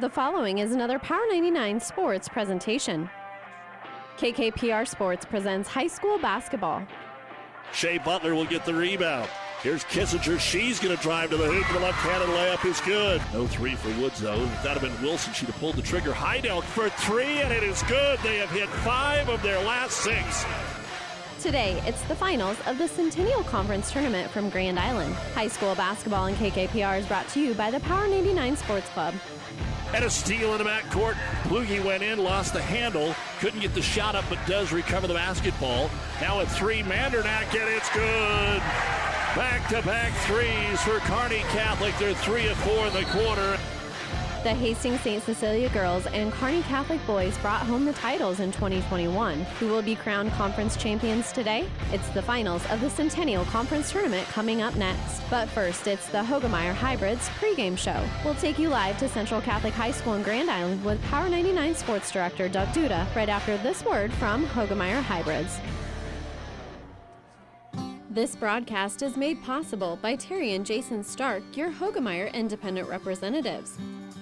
The following is another Power 99 Sports presentation. KKPR Sports presents high school basketball. Shea Butler will get the rebound. Here's Kissinger. She's going to drive to the hoop. The left-handed layup is good. No three for Woods, though. If that had been Wilson, she'd have pulled the trigger. Heidel for three, and it is good. They have hit five of their last six. Today, it's the finals of the Centennial Conference Tournament from Grand Island. High school basketball in KKPR is brought to you by the Power 99 Sports Club. And a steal in the backcourt. Plugi went in, lost the handle, couldn't get the shot up, but does recover the basketball. Now a three, Mandernack, and it's good. Back-to-back threes for Kearney Catholic. They're three of four in the quarter. The Hastings St. Cecilia girls and Kearney Catholic boys brought home the titles in 2021. Who will be crowned conference champions today? It's the finals of the Centennial Conference Tournament coming up next. But first, it's the Hoegemeyer Hybrids pregame show. We'll take you live to Central Catholic High School in Grand Island with Power 99 Sports Director Doug Duda right after this word from Hoegemeyer Hybrids. This broadcast is made possible by Terry and Jason Stark, your Hoegemeyer independent representatives.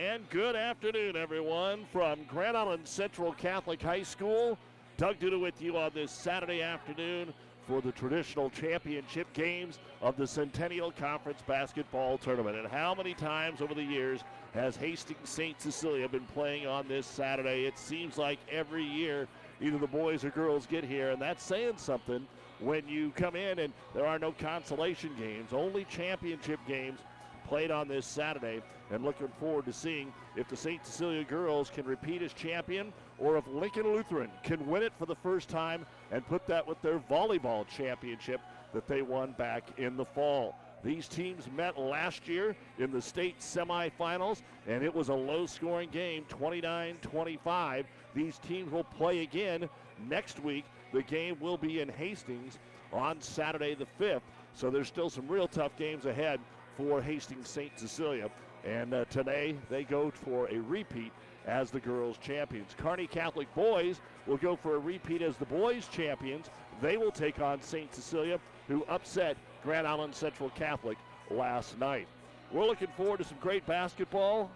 And good afternoon, everyone, from Grand Island Central Catholic High School. Doug Duda with you on this Saturday afternoon for the traditional championship games of the Centennial Conference Basketball Tournament. And how many times over the years has Hastings St. Cecilia been playing on this Saturday? It seems like every year either the boys or girls get here, and that's saying something when you come in and there are no consolation games, only championship games played on this Saturday. And looking forward to seeing if the St. Cecilia girls can repeat as champion or if Lincoln Lutheran can win it for the first time and put that with their volleyball championship that they won back in the fall. These teams met last year in the state semifinals, and it was a low scoring game 29 25. These teams will play again next week. The game will be in Hastings on Saturday the 5th, so there's still some real tough games ahead for Hastings St. Cecilia. And uh, today they go for a repeat as the girls' champions. Kearney Catholic boys will go for a repeat as the boys' champions. They will take on St. Cecilia, who upset Grand Island Central Catholic last night. We're looking forward to some great basketball.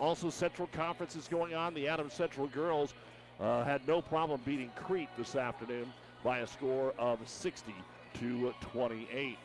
Also, Central Conference is going on. The Adams Central girls uh, had no problem beating Crete this afternoon by a score of 60 to 28.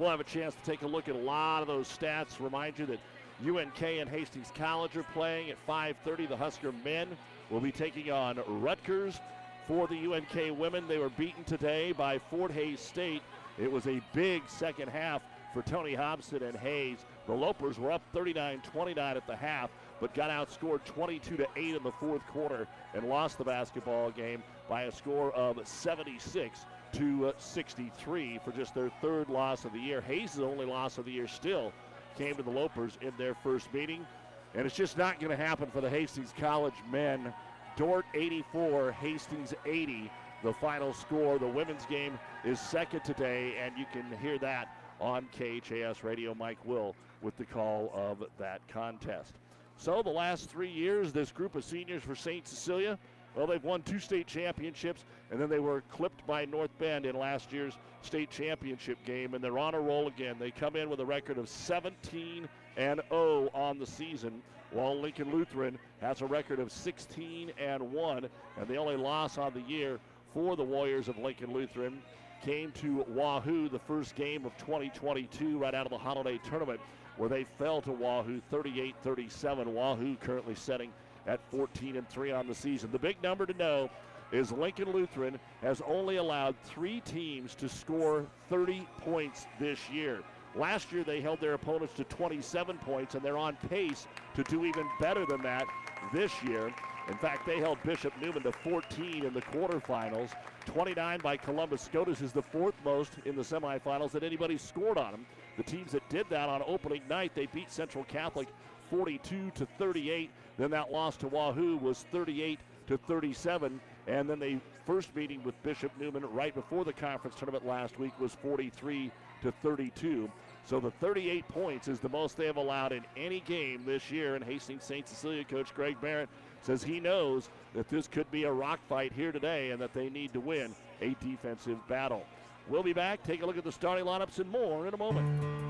We'll have a chance to take a look at a lot of those stats. Remind you that UNK and Hastings College are playing at 5:30. The Husker men will be taking on Rutgers. For the UNK women, they were beaten today by Fort Hays State. It was a big second half for Tony Hobson and Hays. The Lopers were up 39-29 at the half, but got outscored 22 to 8 in the fourth quarter and lost the basketball game by a score of 76 to 63 for just their third loss of the year. Hays' only loss of the year still came to the Lopers in their first meeting. And it's just not going to happen for the Hastings College men. Dordt 84, Hastings 80, the final score. The women's game is second today, and you can hear that on KHAS Radio. Mike Will with the call of that contest. So, the last three years, this group of seniors for St. Cecilia well, they've won two state championships, and then they were clipped by North Bend in last year's state championship game, and they're on a roll again. They come in with a record of 17 and 0 on the season, while Lincoln Lutheran has a record of 16 and 1, and the only loss on the year for the Warriors of Lincoln Lutheran came to Wahoo the first game of 2022 right out of the holiday tournament where they fell to Wahoo 38-37. Wahoo currently setting at 14 and 3 on the season. The big number to know is Lincoln Lutheran has only allowed three teams to score 30 points this year. Last year, they held their opponents to 27 points, and they're on pace to do even better than that this year. In fact, they held Bishop Neumann to 14 in the quarterfinals. 29 by Columbus Scotus is the fourth most in the semifinals that anybody scored on them. The teams that did that on opening night, they beat Central Catholic 42 to 38. Then that loss to Wahoo was 38 to 37. And then the first meeting with Bishop Neumann right before the conference tournament last week was 43 to 32. So the 38 points is the most they have allowed in any game this year. And Hastings St. Cecilia coach Greg Barrett says he knows that this could be a rock fight here today and that they need to win a defensive battle. We'll be back, take a look at the starting lineups and more in a moment.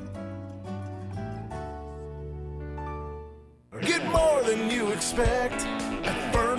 Get more than you expect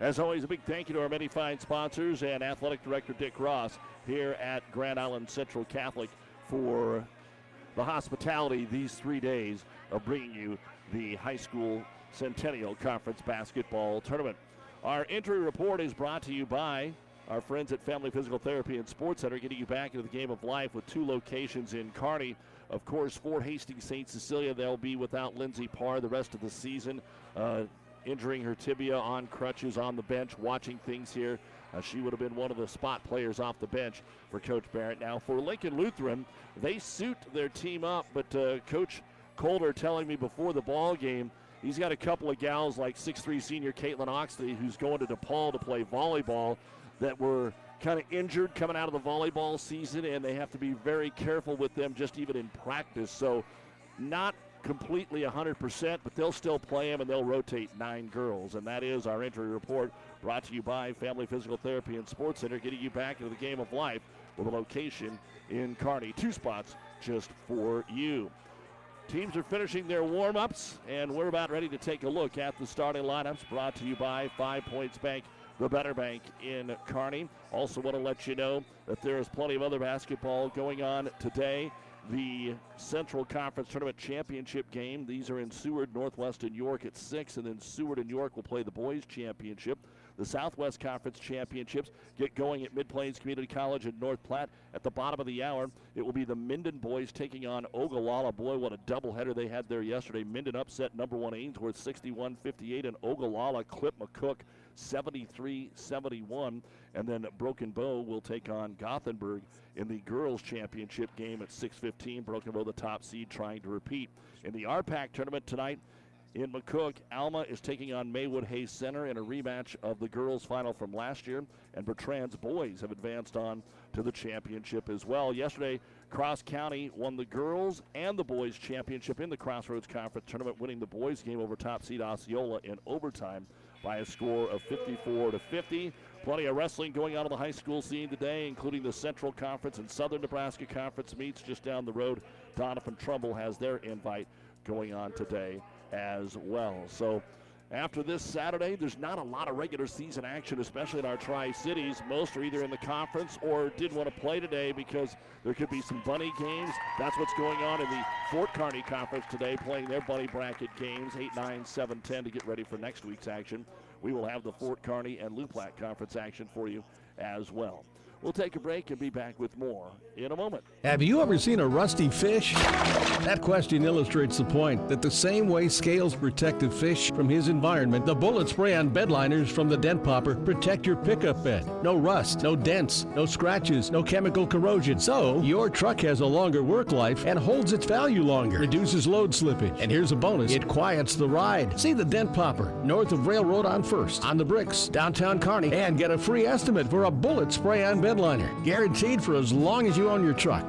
As always, a big thank you to our many fine sponsors and Athletic Director Dick Ross here at Grand Island Central Catholic for the hospitality these three days of bringing you the high school Centennial Conference basketball tournament. Our entry report is brought to you by our friends at Family Physical Therapy and Sports Center, getting you back into the game of life with two locations in Kearney. Of course, for Hastings St. Cecilia, they'll be without Lindsey Parr the rest of the season. Uh, injuring her tibia on crutches on the bench, watching things here. Uh, she would have been one of the spot players off the bench for Coach Barrett. Now, for Lincoln Lutheran, they suit their team up, but uh, Coach Calder telling me before the ball game, he's got a couple of gals like 6'3 senior Caitlin Oxley, who's going to DePaul to play volleyball, that were kind of injured coming out of the volleyball season, and they have to be very careful with them just even in practice. So, not completely 100%, but they'll still play them and they'll rotate nine girls. And that is our injury report brought to you by Family Physical Therapy and Sports Center, getting you back into the game of life with a location in Kearney. Two spots just for you. Teams are finishing their warm ups, and we're about ready to take a look at the starting lineups brought to you by Five Points Bank the Better Bank in Kearney. Also, want to let you know that there is plenty of other basketball going on today the Central Conference Tournament Championship game. These are in Seward, Northwest, and York at 6, and then Seward and York will play the Boys Championship. The Southwest Conference Championships get going at Mid Plains Community College in North Platte. At the bottom of the hour, it will be the Minden boys taking on Ogallala. Boy, what a doubleheader they had there yesterday. Minden upset number one Ainsworth 61 58, and Ogallala clip McCook 73 71. And then Broken Bow will take on Gothenburg in the girls' championship game at 6:15. Broken Bow, the top seed, trying to repeat in the RPAC tournament tonight. In McCook, Alma is taking on Maywood Hayes Center in a rematch of the girls' final from last year, and Bertrand's boys have advanced on to the championship as well. Yesterday, Cross County won the girls and the boys' championship in the Crossroads Conference tournament, winning the boys' game over top seed Osceola in overtime by a score of 54 to 50. Plenty of wrestling going on in the high school scene today, including the Central Conference and Southern Nebraska Conference meets just down the road. Doniphan-Trumbull has their invite going on today as well. So after this Saturday, there's not a lot of regular season action, especially in our Tri Cities. Most are either in the conference or didn't want to play today because there could be some bunny games. That's what's going on in the Fort Kearney Conference today, playing their bunny bracket games 8, 9, 7, 10 to get ready for next week's action we will have the Fort Kearney and Loup Platte Conference action for you as well. We'll take a break and be back with more in a moment. Have you ever seen a rusty fish? That question illustrates the point that the same way scales protect the fish from his environment, the bullet spray on bedliners from the Dent Popper protect your pickup bed. No rust, no dents, no scratches, no chemical corrosion. So your truck has a longer work life and holds its value longer, reduces load slippage. And here's a bonus it quiets the ride. See the Dent Popper north of Railroad on First, on the bricks, downtown Kearney, and get a free estimate for a bullet spray on bed Guaranteed for as long as you own your truck.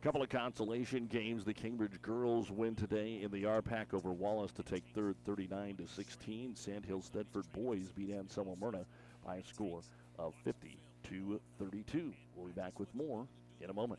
Couple of consolation games. The Cambridge girls win today in the RPAC over Wallace to take third, 39 to 16. Sandhill Thedford boys beat Anselmo Merna by a score of 50 to 32. We'll be back with more in a moment.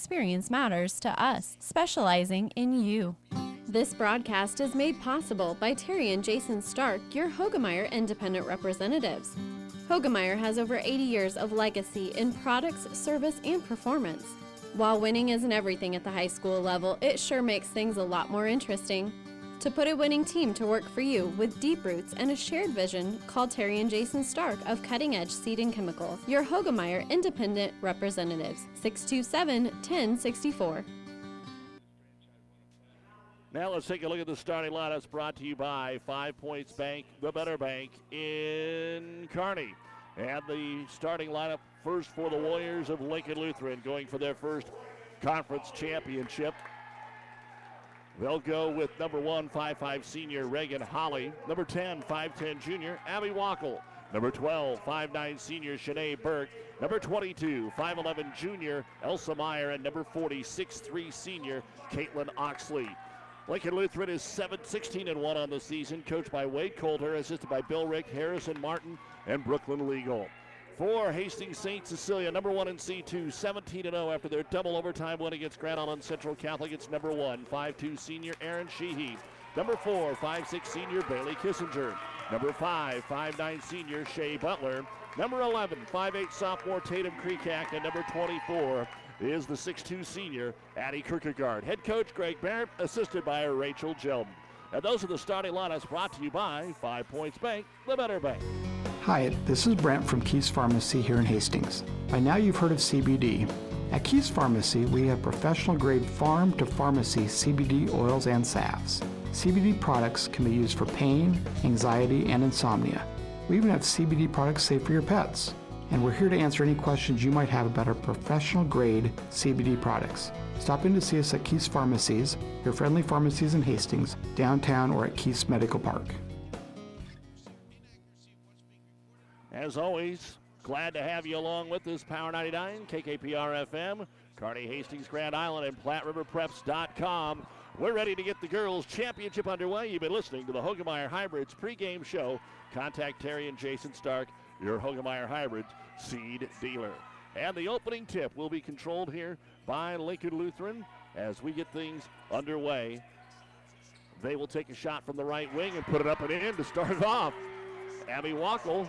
experience matters to us, specializing in you. This broadcast is made possible by Terry and Jason Stark, your Hoegemeyer Independent Representatives. Hoegemeyer has over 80 years of legacy in products, service, and performance. While winning isn't everything at the high school level, it sure makes things a lot more interesting. To put a winning team to work for you with deep roots and a shared vision, call Terry and Jason Stark of Cutting Edge Seed and Chemical, your Hoegemeyer Independent Representatives, 627 1064. Now let's take a look at the starting lineups brought to you by Five Points Bank, the better bank in Kearney. And the starting lineup first for the Warriors of Lincoln Lutheran going for their first conference championship. They'll go with number one, 5'5 senior Reagan Holly. Number 10, 5'10 junior Abby Wackel. Number 12, 5'9 senior Shanae Burke. Number 22, 5'11 junior Elsa Meyer. And number 40, 6'3 senior Caitlin Oxley. Lincoln Lutheran is 7 16 and 1 on the season, coached by Wade Coulter, assisted by Bill Rick, Harrison Martin, and Brooklyn Legal. For Hastings St. Cecilia, number one in C2, 17 0 after their double overtime win against Grand Island Central Catholic. It's number one, 5'2 senior Aaron Sheehy. Number four, 5'6 senior Bailey Kissinger. Number five, 5'9 senior Shea Butler. Number 11, 5 8 sophomore Tatum Creekak. And number 24 is the 6 2 senior Addie Kierkegaard. Head coach Greg Barrett, assisted by Rachel Jelden. And those are the starting lineups brought to you by Five Points Bank, the better bank. Hi, this is Brent from Keith's Pharmacy here in Hastings. By now you've heard of CBD. At Keith's Pharmacy, we have professional grade farm to pharmacy CBD oils and salves. CBD products can be used for pain, anxiety, and insomnia. We even have CBD products safe for your pets. And we're here to answer any questions you might have about our professional grade CBD products. Stop in to see us at Keith's Pharmacies, your friendly pharmacies in Hastings, downtown, or at Keith's Medical Park. As always, glad to have you along with us. Power 99, KKPR FM, Kearney Hastings, Grand Island, and PlatteRiverPreps.com. We're ready to get the girls' championship underway. You've been listening to the Hoegemeyer Hybrids pregame show. Contact Terry and Jason Stark, your Hoegemeyer Hybrid seed dealer. And the opening tip will be controlled here by Lincoln Lutheran as we get things underway. They will take a shot from the right wing and put it up and in to start it off. Abby Wackel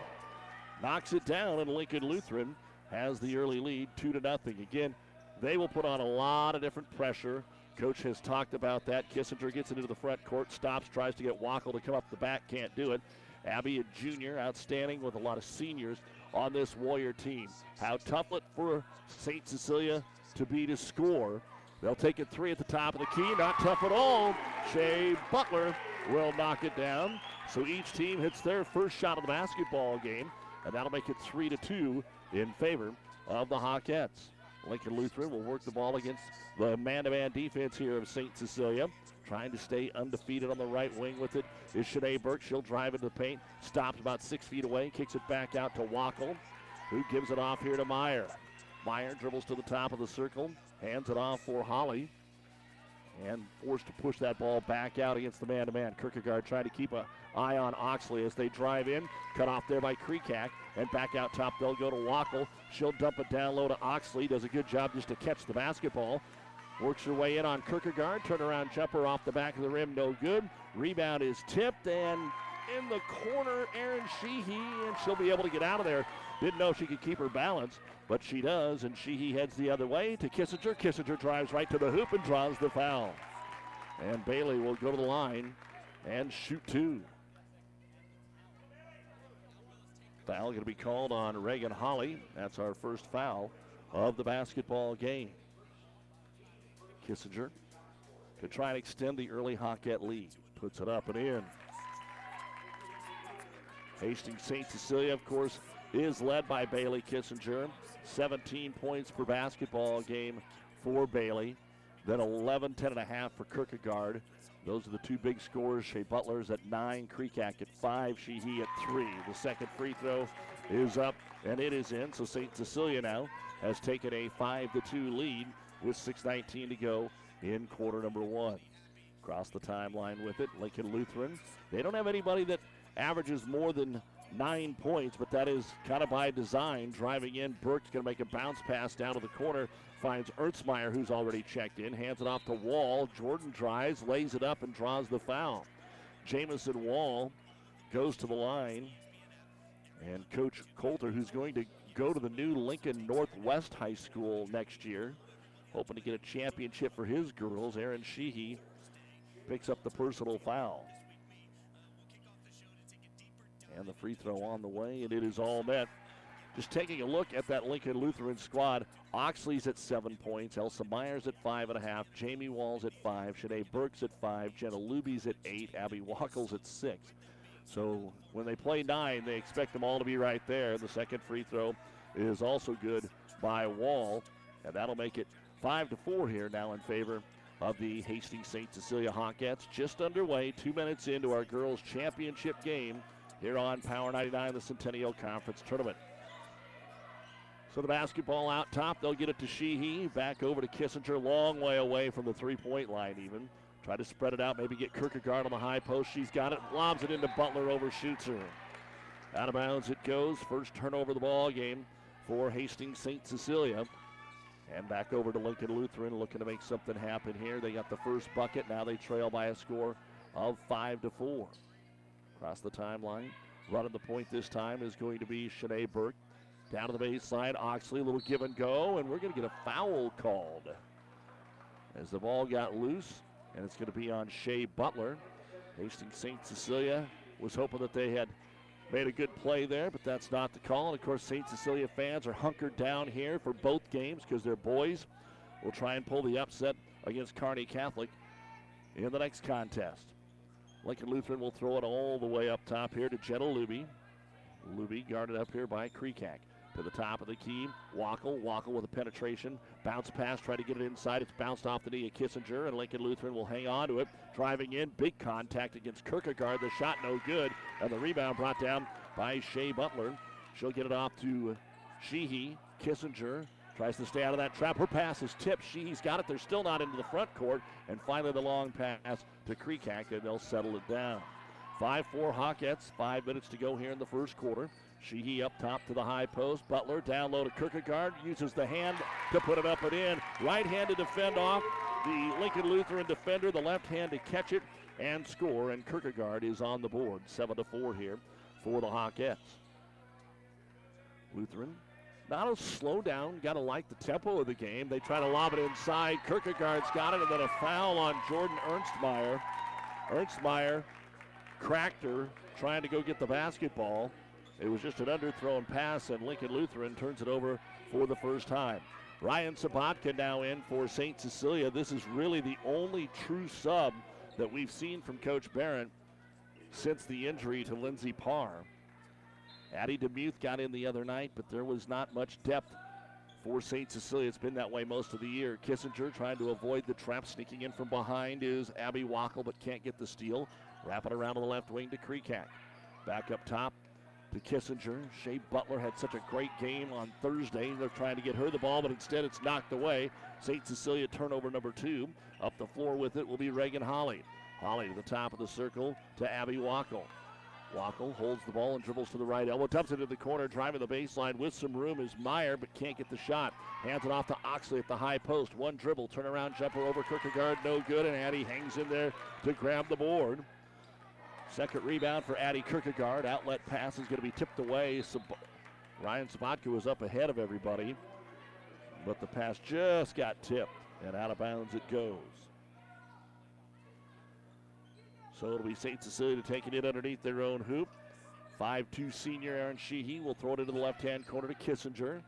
knocks it down, and Lincoln Lutheran has the early lead, two to nothing. Again, they will put on a lot of different pressure. Coach has talked about that. Kissinger gets it into the front court, stops, tries to get Wackel to come up the back, can't do it. Abby, a junior, outstanding with a lot of seniors on this Warrior team. How tough it for St. Cecilia to be to score. They'll take it three at the top of the key. Not tough at all. Shea Butler will knock it down. So each team hits their first shot of the basketball game, and that'll make it three to two in favor of the Hawkettes. Lincoln Lutheran will work the ball against the man to man defense here of St. Cecilia. Trying to stay undefeated on the right wing with it is Shanae Burke. She'll drive into the paint, stops about six feet away, kicks it back out to Wackel, who gives it off here to Meyer. Meyer dribbles to the top of the circle, hands it off for Holly, and forced to push that ball back out against the man to man. Kierkegaard trying to keep an eye on Oxley as they drive in, cut off there by Kreekak, and back out top. They'll go to Wackel. She'll dump it down low to Oxley. Does a good job just to catch the basketball. Works her way in on Kierkegaard. Turnaround jumper off the back of the rim, no good. Rebound is tipped, and in the corner, Aaron Sheehy, and she'll be able to get out of there. Didn't know she could keep her balance, but she does, and Sheehy heads the other way to Kissinger. Kissinger drives right to the hoop and draws the foul. And Bailey will go to the line and shoot two. Foul going to be called on Reagan Holly. That's our first foul of the basketball game. Kissinger to try and extend the early Hawkette lead. Puts it up and in. Hastings St. Cecilia, of course, is led by Bailey Kissinger. 17 points per basketball game for Bailey. Then 11, 10 and a half for Kierkegaard. Those are the two big scores. Shea Butler's at nine, Kreekak at five, Sheehy at three. The second free throw is up and it is in. So St. Cecilia now has taken a five to two lead with 6.19 to go in quarter number one. Across the timeline with it, Lincoln Lutheran. They don't have anybody that averages more than nine points, but that is kind of by design. Driving in, Burke's going to make a bounce pass down to the corner, finds Ertzmeyer, who's already checked in, hands it off to Wall. Jordan drives, lays it up, and draws the foul. Jamison Wall goes to the line, and Coach Coulter, who's going to go to the new Lincoln Northwest High School next year, hoping to get a championship for his girls. Aaron Sheehy picks up the personal foul. And the free throw on the way, and it is all net. Just taking a look at that Lincoln Lutheran squad, Oxley's at seven points, Elsa Myers at five and a half, Jamie Walls at five, Shanae Burks at five, Jenna Luby's at eight, Abby Wackles at six. So when they play nine, they expect them all to be right there. The second free throw is also good by Wall, and that'll make it five to four here now in favor of the Hastings St. Cecilia Hawkettes. Just underway, two minutes into our girls' championship game here on Power 99, the Centennial Conference Tournament. So the basketball out top, they'll get it to Sheehy. Back over to Kissinger, long way away from the three point line, even. Try to spread it out, maybe get Kierkegaard on the high post. She's got it, lobs it into Butler, overshoots her. Out of bounds it goes. First turnover of the ball game for Hastings St. Cecilia. And back over to Lincoln Lutheran, looking to make something happen here. They got the first bucket. Now they trail by a score of five to four. Across the timeline, running the point this time is going to be Shanae Burke. Down to the baseline, Oxley, a little give and go, and we're going to get a foul called as the ball got loose, and it's going to be on Shea Butler. Hastings St. Cecilia was hoping that they had made a good play there, but that's not the call. And of course, St. Cecilia fans are hunkered down here for both games because their boys will try and pull the upset against Kearney Catholic in the next contest. Lincoln Lutheran will throw it all the way up top here to Jenna Luby. Luby guarded up here by Kreekak. To the top of the key, Wackel. Wackel with a penetration. Bounce pass, try to get it inside. It's bounced off the knee of Kissinger, and Lincoln Lutheran will hang on to it. Driving in, big contact against Kierkegaard. The shot no good, and the rebound brought down by Shea Butler. She'll get it off to Sheehy. Kissinger tries to stay out of that trap. Her pass is tipped. Sheehy's got it. They're still not into the front court. And finally, the long pass to Kreekak, and they'll settle it down. 5 4 Hawkettes. Five minutes to go here in the first quarter. Sheehy up top to the high post. Butler down low to Kierkegaard. Uses the hand to put it up and in. Right hand to defend off the Lincoln Lutheran defender. The left hand to catch it and score. And Kierkegaard is on the board. 7 to 4 here for the Hawkettes. Lutheran a slow down. Got to like the tempo of the game. They try to lob it inside. Kierkegaard's got it, and then a foul on Jordan Ernstmeyer. Ernstmeyer cracked her trying to go get the basketball. It was just an underthrown pass, and Lincoln Lutheran turns it over for the first time. Ryan Sabatka now in for St. Cecilia. This is really the only true sub that we've seen from Coach Barron since the injury to Lindsey Parr. Addie DeMuth got in the other night, but there was not much depth for St. Cecilia. It's been that way most of the year. Kissinger trying to avoid the trap. Sneaking in from behind is Abby Wackel, but can't get the steal. Wrap it around to the left wing to Kreekak. Back up top to Kissinger. Shea Butler had such a great game on Thursday. They're trying to get her the ball, but instead it's knocked away. St. Cecilia turnover number two. Up the floor with it will be Reagan Holly. Holly to the top of the circle to Abby Wackel. Wackel holds the ball and dribbles to the right elbow, dumps it to the corner, driving the baseline with some room is Meyer, but can't get the shot. Hands it off to Oxley at the high post. One dribble, turnaround jumper over Kierkegaard, no good, and Addy hangs in there to grab the board. Second rebound for Addie Kierkegaard. Outlet pass is going to be tipped away. Ryan Sabatka was up ahead of everybody, but the pass just got tipped, and out of bounds it goes. So it'll be St. Cecilia taking it underneath their own hoop. 5-2 senior Aaron Sheehy will throw it into the left hand corner to Kissinger.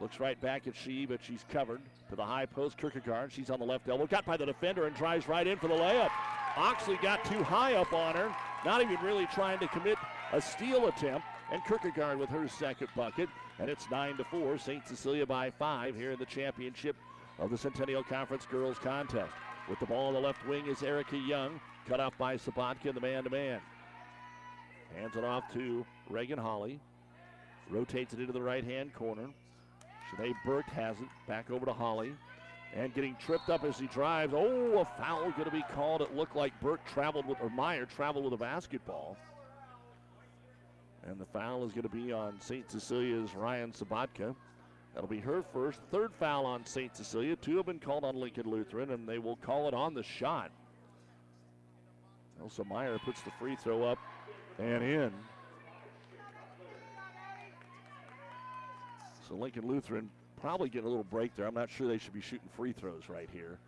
Looks right back at Sheehy, but she's covered to the high post. Kierkegaard, she's on the left elbow. Got by the defender and drives right in for the layup. Oxley got too high up on her, not even really trying to commit a steal attempt. And Kierkegaard with her second bucket. And it's 9 to 4. St. Cecilia by 5 here in the championship of the Centennial Conference Girls Contest. With the ball on the left wing is Erica Young. Cut off by Sabatka the man to man. Hands it off to Reagan Holly. Rotates it into the right hand corner. Shanae Burke has it. Back over to Holly. And getting tripped up as he drives. Oh, a foul going to be called. It looked like Burke traveled with, or Meyer traveled with a basketball. And the foul is going to be on St. Cecilia's Ryan Sabatka. That'll be her first. Third foul on St. Cecilia. Two have been called on Lincoln Lutheran, and they will call it on the shot. Elsa Meyer puts the free throw up and in. So Lincoln Lutheran probably getting a little break there. I'm not sure they should be shooting free throws right here.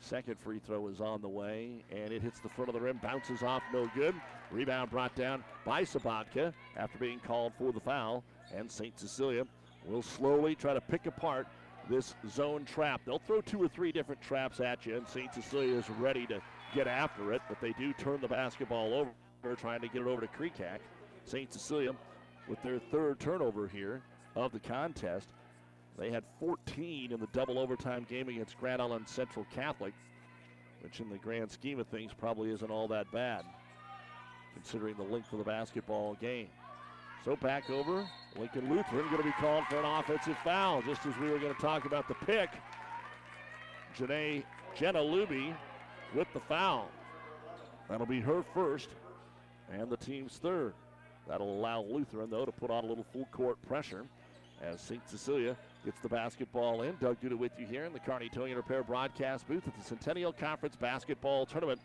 Second free throw is on the way, and it hits the front of the rim, bounces off, no good. Rebound brought down by Sabatka after being called for the foul, and St. Cecilia will slowly try to pick apart this zone trap. They'll throw two or three different traps at you, and St. Cecilia is ready to get after it, but they do turn the basketball over, trying to get it over to Kreekak. St. Cecilia with their third turnover here of the contest. They had 14 in the double overtime game against Grand Island Central Catholic, which in the grand scheme of things probably isn't all that bad, considering the length of the basketball game. So back over, Lincoln Lutheran going to be called for an offensive foul, just as we were going to talk about the pick. Janae Jenna Luby with the foul. That'll be her first and the team's third. That'll allow Lutheran, though, to put on a little full court pressure as St. Cecilia gets the basketball in. Doug Duda with you here in the Kearney Towing Repair broadcast booth at the Centennial Conference Basketball Tournament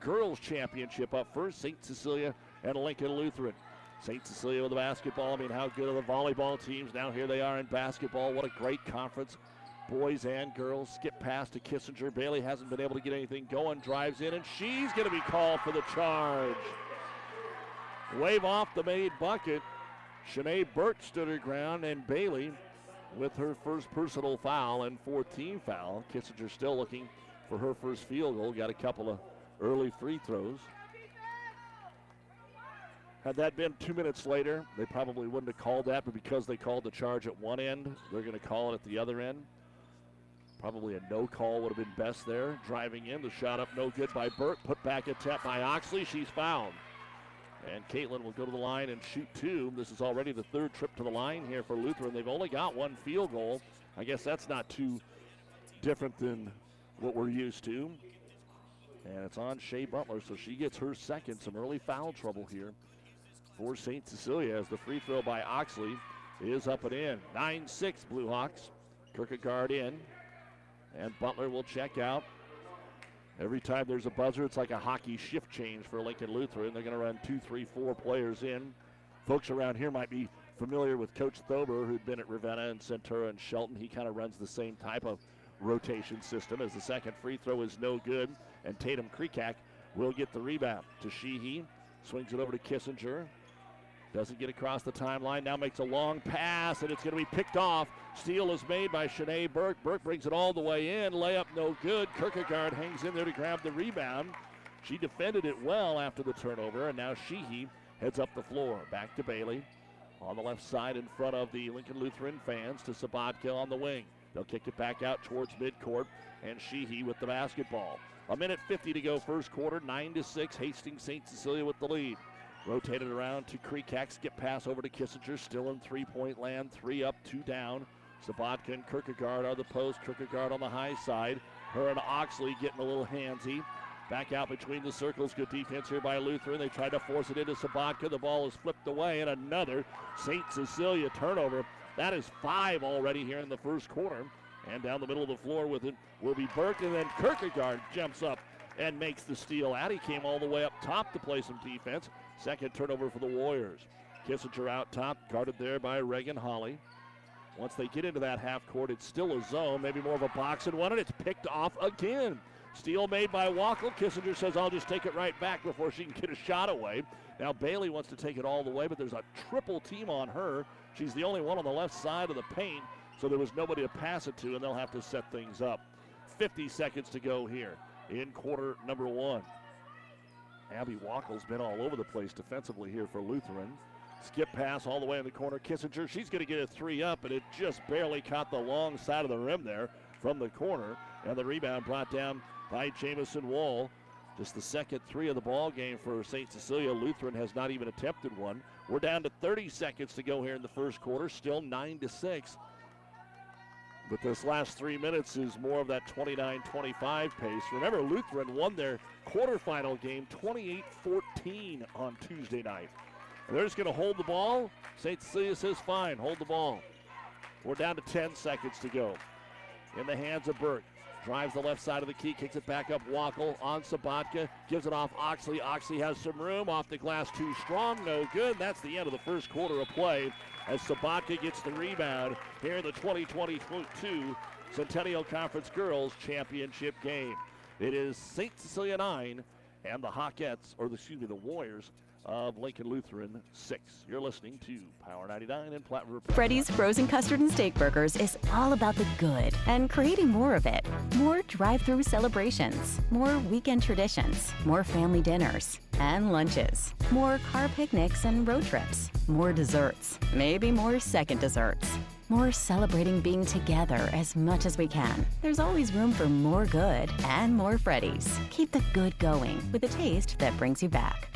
Girls Championship up first. St. Cecilia and Lincoln Lutheran. St. Cecilia with the basketball. I mean, how good are the volleyball teams? Now here they are in basketball. What a great conference. Boys and girls skip past to Kissinger. Bailey hasn't been able to get anything going. Drives in, and she's going to be called for the charge. Wave off the made bucket. Shanae Burt stood her ground, and Bailey with her first personal foul and fourth team foul. Kissinger still looking for her first field goal. Got a couple of early free throws. Had that been two minutes later, they probably wouldn't have called that, but because they called the charge at one end, they're going to call it at the other end. Probably a no call would have been best there. Driving in, the shot up no good by Burt. Put back a tap by Oxley. She's fouled. And Caitlin will go to the line and shoot two. This is already the third trip to the line here for Lutheran. They've only got one field goal. I guess that's not too different than what we're used to. And it's on Shea Butler, so she gets her second. Some early foul trouble here for St. Cecilia as the free throw by Oxley is up and in. 9 6 Blue Hawks. Kierkegaard in. And Butler will check out. Every time there's a buzzer, it's like a hockey shift change for Lincoln Lutheran. They're going to run two, three, four players in. Folks around here might be familiar with Coach Thober, who'd been at Ravenna and Centura and Shelton. He kind of runs the same type of rotation system as the second free throw is no good. And Tatum Kreekak will get the rebound to Sheehy. Swings it over to Kissinger. Doesn't get across the timeline. Now makes a long pass, and it's going to be picked off. Steal is made by Shanae Burke. Burke brings it all the way in. Layup no good. Kierkegaard hangs in there to grab the rebound. She defended it well after the turnover, and now Sheehy heads up the floor. Back to Bailey. on the left side in front of the Lincoln Lutheran fans to Sabatka on the wing. They'll kick it back out towards midcourt, and Sheehy with the basketball. A minute 50 to go, first quarter, 9 to 6. Hastings St. Cecilia with the lead. Rotated around to Creekax. Get pass over to Kissinger. Still in three point land. Three up, two down. Sabatka and Kierkegaard are the post. Kierkegaard on the high side. Her and Oxley getting a little handsy. Back out between the circles. Good defense here by Lutheran. They tried to force it into Sabatka. The ball is flipped away, and another St. Cecilia turnover. That is five already here in the first quarter. And down the middle of the floor with it will be Burke, and then Kierkegaard jumps up and makes the steal. Addie came all the way up top to play some defense. Second turnover for the Warriors. Kissinger out top, guarded there by Reagan Holly. Once they get into that half court, it's still a zone, maybe more of a box and one, and it's picked off again. Steal made by Wackel. Kissinger says, I'll just take it right back before she can get a shot away. Now Bailey wants to take it all the way, but there's a triple team on her. She's the only one on the left side of the paint, so there was nobody to pass it to, and they'll have to set things up. 50 seconds to go here in quarter number one. Abby Wackel's been all over the place defensively here for Lutheran. Skip pass all the way in the corner. Kissinger, she's going to get a three up, and it just barely caught the long side of the rim there from the corner. And the rebound brought down by Jamison Wall. Just the second three of the ball game for St. Cecilia. Lutheran has not even attempted one. We're down to 30 seconds to go here in the first quarter. Still nine to six. But this last three minutes is more of that 29 25 pace. Remember, Lutheran won their quarterfinal game 28 14 on Tuesday night. They're just going to hold the ball. St. Cecilia says, fine, hold the ball. We're down to 10 seconds to go. In the hands of Burke. Drives the left side of the key, kicks it back up. Wackel on Sabatka, gives it off Oxley. Oxley has some room off the glass, too strong, no good. That's the end of the first quarter of play as Sabatka gets the rebound here in the 2022 Centennial Conference Girls Championship game. It is St. Cecilia 9 and the Hawkettes, or the, excuse me, the Warriors of Lincoln Lutheran 6. You're listening to Power 99 and Platte River. Freddy's Frozen Custard and Steak Burgers is all about the good and creating more of it. More drive through celebrations, more weekend traditions, more family dinners and lunches, more car picnics and road trips, more desserts, maybe more second desserts. More celebrating being together as much as we can. There's always room for more good and more Freddy's. Keep the good going with a taste that brings you back.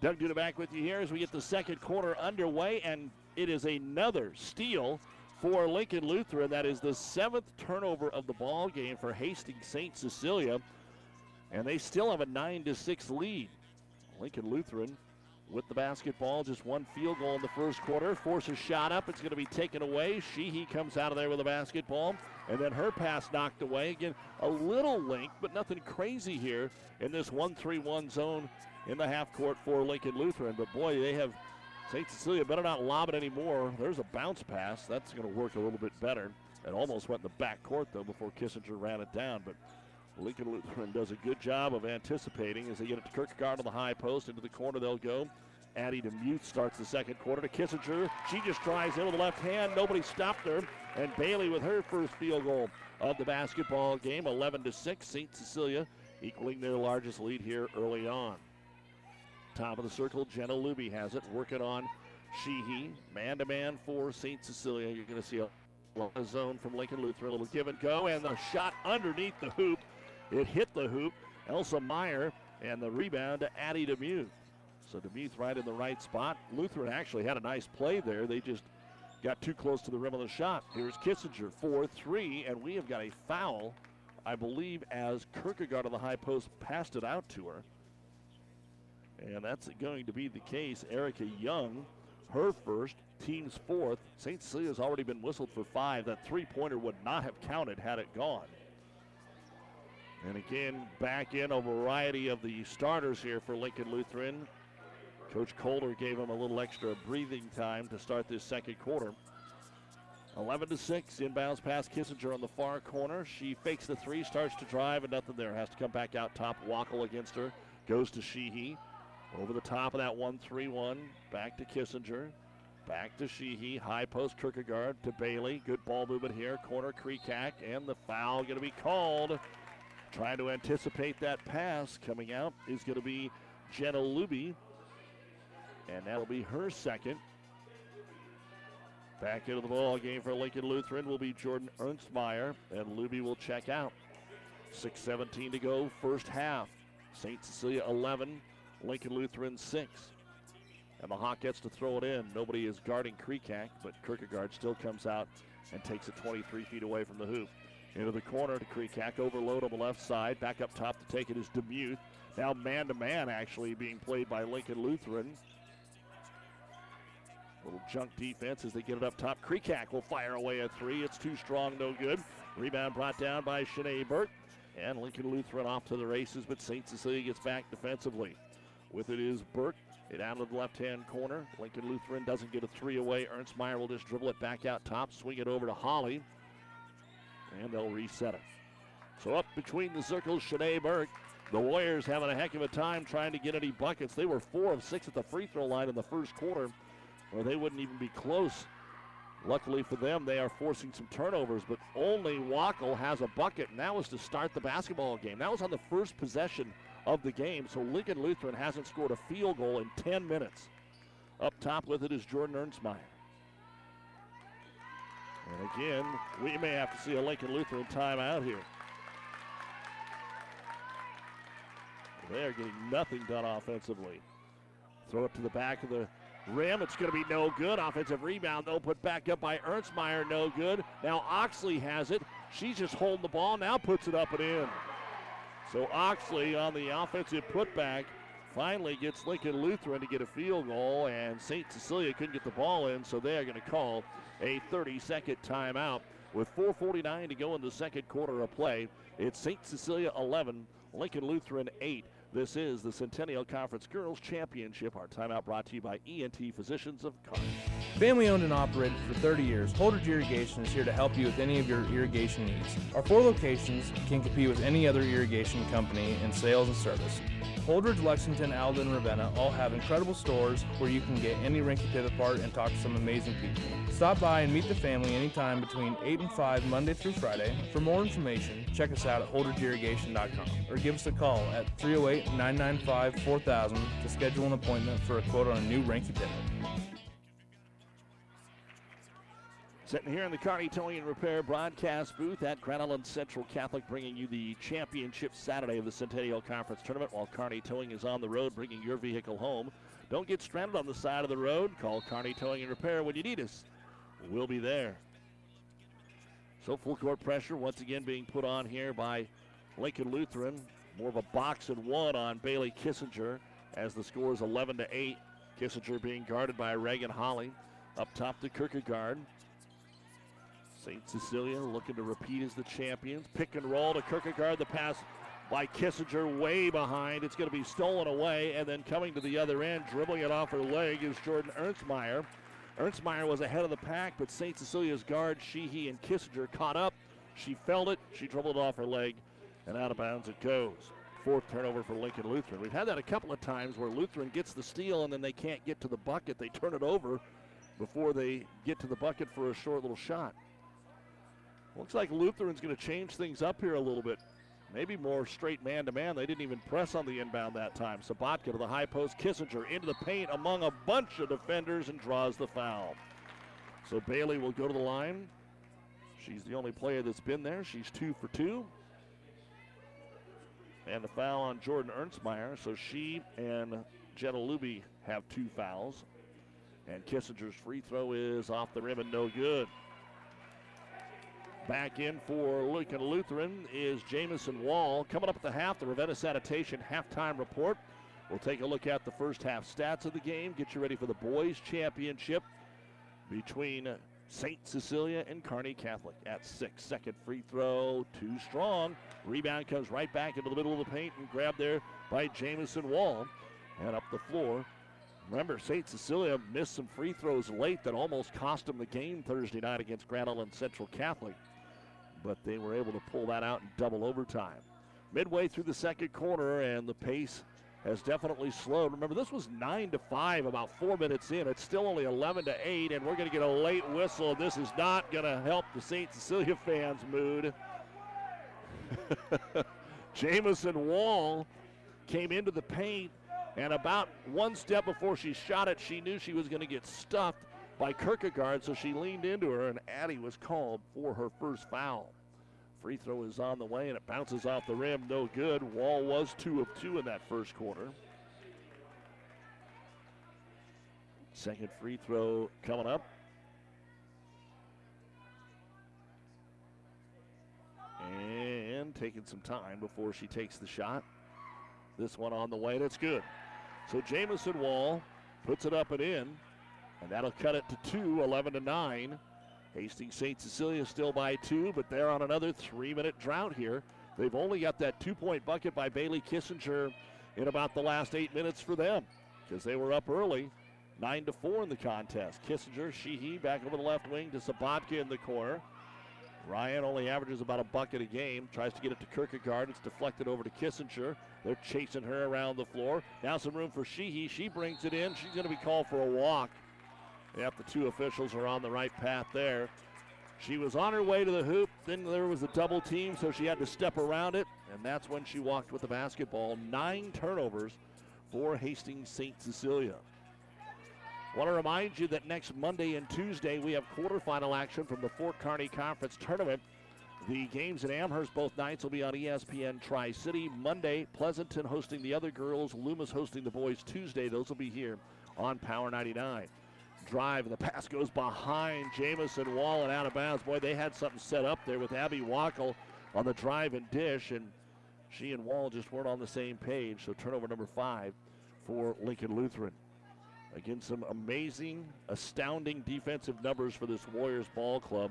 Doug Duda back with you here as we get the second quarter underway, and it is another steal for Lincoln Lutheran. That is the seventh turnover of the ball game for Hastings St. Cecilia, and they still have a nine to six lead. Lincoln Lutheran with the basketball, just one field goal in the first quarter. Forces shot up. It's going to be taken away. Sheehy comes out of there with a the basketball. And then her pass knocked away. Again, a little link, but nothing crazy here in this 1 3 1 zone in the half court for Lincoln Lutheran. But boy, they have St. Cecilia better not lob it anymore. There's a bounce pass. That's going to work a little bit better. It almost went in the back court, though, before Kissinger ran it down. But Lincoln Lutheran does a good job of anticipating as they get it to Kierkegaard on the high post. Into the corner they'll go. Addie DeMuth starts the second quarter to Kissinger. She just drives in with the left hand. Nobody stopped her. And Bailey with her first field goal of the basketball game, 11 to 6. St. Cecilia equaling their largest lead here early on. Top of the circle, Jenna Luby has it, working on Sheehy. Man to man for St. Cecilia. You're going to see a, a zone from Lincoln Lutheran. A little give and go, and the shot underneath the hoop. It hit the hoop. Elsa Meyer and the rebound to Addie DeMuth. So DeMuth right in the right spot. Lutheran actually had a nice play there. They just got too close to the rim of the shot. Here's Kissinger, 4 3, and we have got a foul, I believe, as Kierkegaard on the high post passed it out to her. And that's going to be the case. Erica Young, her first, team's fourth. St. Cecilia's already been whistled for five. That three pointer would not have counted had it gone. And again, back in a variety of the starters here for Lincoln Lutheran. Coach Kohler gave him a little extra breathing time to start this second quarter. 11 to 6, inbounds pass Kissinger on the far corner. She fakes the three, starts to drive, and nothing there. Has to come back out top. Wackel against her. Goes to Sheehy. Over the top of that 1 3 1. Back to Kissinger. Back to Sheehy. High post Kierkegaard to Bailey. Good ball movement here. Corner Kreekak. And the foul going to be called. Trying to anticipate that pass coming out is going to be Jenna Luby. And that'll be her second. Back into the ball game for Lincoln Lutheran will be Jordan Ernstmeyer, and Luby will check out. 6.17 to go, first half. St. Cecilia 11, Lincoln Lutheran 6. And the gets to throw it in. Nobody is guarding Kreekak, but Kierkegaard still comes out and takes it 23 feet away from the hoop. Into the corner to Kreekak, overload on the left side. Back up top to take it is Demuth. Now man to man, actually, being played by Lincoln Lutheran. Little junk defense as they get it up top. Kreekak will fire away a three. It's too strong, no good. Rebound brought down by Shanae Burt. And Lincoln Lutheran off to the races, but St. Cecilia gets back defensively. With it is Burt. It out of the left hand corner. Lincoln Lutheran doesn't get a three away. Ernstmeyer will just dribble it back out top, swing it over to Holly, and they'll reset it. So up between the circles, Shanae Burke. The Warriors having a heck of a time trying to get any buckets. They were four of six at the free throw line in the first quarter, or they wouldn't even be close. Luckily for them, they are forcing some turnovers, but only Wackel has a bucket, and that was to start the basketball game. That was on the first possession of the game, so Lincoln Lutheran hasn't scored a field goal in 10 minutes. Up top with it is Jordan Ernstmeyer. And again, we may have to see a Lincoln Lutheran timeout here. They are getting nothing done offensively. Throw it to the back of the rim. It's going to be no good. Offensive rebound, though, put back up by Ernstmeyer. No good. Now Oxley has it. She's just holding the ball. Now puts it up and in. So Oxley on the offensive putback finally gets Lincoln Lutheran to get a field goal, and St. Cecilia couldn't get the ball in, so they are going to call a 30 second timeout. With 4.49 to go in the second quarter of play, it's St. Cecilia 11, Lincoln Lutheran 8. This is the Centennial Conference Girls Championship. Our timeout brought to you by ENT Physicians of Kearney. Family owned and operated for 30 years, Holdrege Irrigation is here to help you with any of your irrigation needs. Our four locations can compete with any other irrigation company in sales and service. Holdrege, Lexington, Alden, and Ravenna all have incredible stores where you can get any Reinke Pivot part and talk to some amazing people. Stop by and meet the family anytime between 8 and 5 Monday through Friday. For more information, check us out at holdregeirrigation.com or give us a call at 308 995 4000 to schedule an appointment for a quote on a new Reinke Pivot. Sitting here in the Kearney Towing and Repair broadcast booth at Grand Island Central Catholic, bringing you the championship Saturday of the Centennial Conference Tournament while Kearney Towing is on the road bringing your vehicle home. Don't get stranded on the side of the road. Call Kearney Towing and Repair when you need us. We'll be there. So full court pressure once again being put on here by Lincoln Lutheran. More of a box and one on Bailey Kissinger as the score is 11 to 8. Kissinger being guarded by Reagan Holly. Up top to Kierkegaard. St. Cecilia looking to repeat as the champions. Pick and roll to Kierkegaard. The pass by Kissinger way behind. It's going to be stolen away. And then coming to the other end, dribbling it off her leg is Jordan Ernstmeyer. Ernstmeyer was ahead of the pack, but St. Cecilia's guard, Sheehy and Kissinger caught up. She felt it. She dribbled off her leg, and out of bounds it goes. Fourth turnover for Lincoln Lutheran. We've had that a couple of times where Lutheran gets the steal and then they can't get to the bucket. They turn it over before they get to the bucket for a short little shot. Looks like Lutheran's going to change things up here a little bit. Maybe more straight man to man. They didn't even press on the inbound that time. Sabatka to the high post. Kissinger into the paint among a bunch of defenders and draws the foul. So Bailey will go to the line. She's the only player that's been there. She's two for two. And the foul on Jordan Ernstmeyer. So she and Jenna Luby have two fouls. And Kissinger's free throw is off the rim and no good. Back in for Lincoln Lutheran is Jamison Wall. Coming up at the half, the Ravenna Sanitation halftime report. We'll take a look at the first half stats of the game, get you ready for the boys' championship between St. Cecilia and Kearney Catholic at six. Second free throw, too strong. Rebound comes right back into the middle of the paint and grabbed there by Jamison Wall. And up the floor. Remember, St. Cecilia missed some free throws late that almost cost them the game Thursday night against Grand Island Central Catholic. But they were able to pull that out in double overtime. Midway through the second quarter, and the pace has definitely slowed. Remember, this was 9 to 5 about four minutes in. It's still only 11 to 8, and we're going to get a late whistle. This is not going to help the St. Cecilia fans' mood. Jamison Wall came into the paint, and about one step before she shot it, she knew she was going to get stuffed by Kierkegaard, so she leaned into her, and Addie was called for her first foul. Free throw is on the way, and it bounces off the rim. No good. Wall was two of two in that first quarter. Second free throw coming up. And taking some time before she takes the shot. This one on the way, and it's good. So Jamison Wall puts it up and in, and that'll cut it to two, 11 to 9. Hastings St. Cecilia still by two, but they're on another three minute drought here. They've only got that two point bucket by Bailey Kissinger in about the last eight minutes for them because they were up early, nine to four in the contest. Kissinger, Sheehy back over the left wing to Sabatka in the corner. Ryan only averages about a bucket a game, tries to get it to Kierkegaard. It's deflected over to Kissinger. They're chasing her around the floor. Now some room for Sheehy. She brings it in. She's going to be called for a walk. Yep, the two officials are on the right path there. She was on her way to the hoop. Then there was a double team, so she had to step around it, and that's when she walked with the basketball. Nine turnovers for Hastings St. Cecilia. Want to remind you that next Monday and Tuesday we have quarterfinal action from the Fort Kearny Conference Tournament. The games at Amherst both nights will be on ESPN Tri City. Monday, Pleasanton hosting the other girls, Loomis hosting the boys Tuesday. Those will be here on Power 99 drive, and the pass goes behind Jamison Wall and out of bounds. Boy, they had something set up there with Abby Wackel on the drive and dish, and she and Wall just weren't on the same page. So turnover number five for Lincoln Lutheran. Again, some amazing, astounding defensive numbers for this Warriors ball club.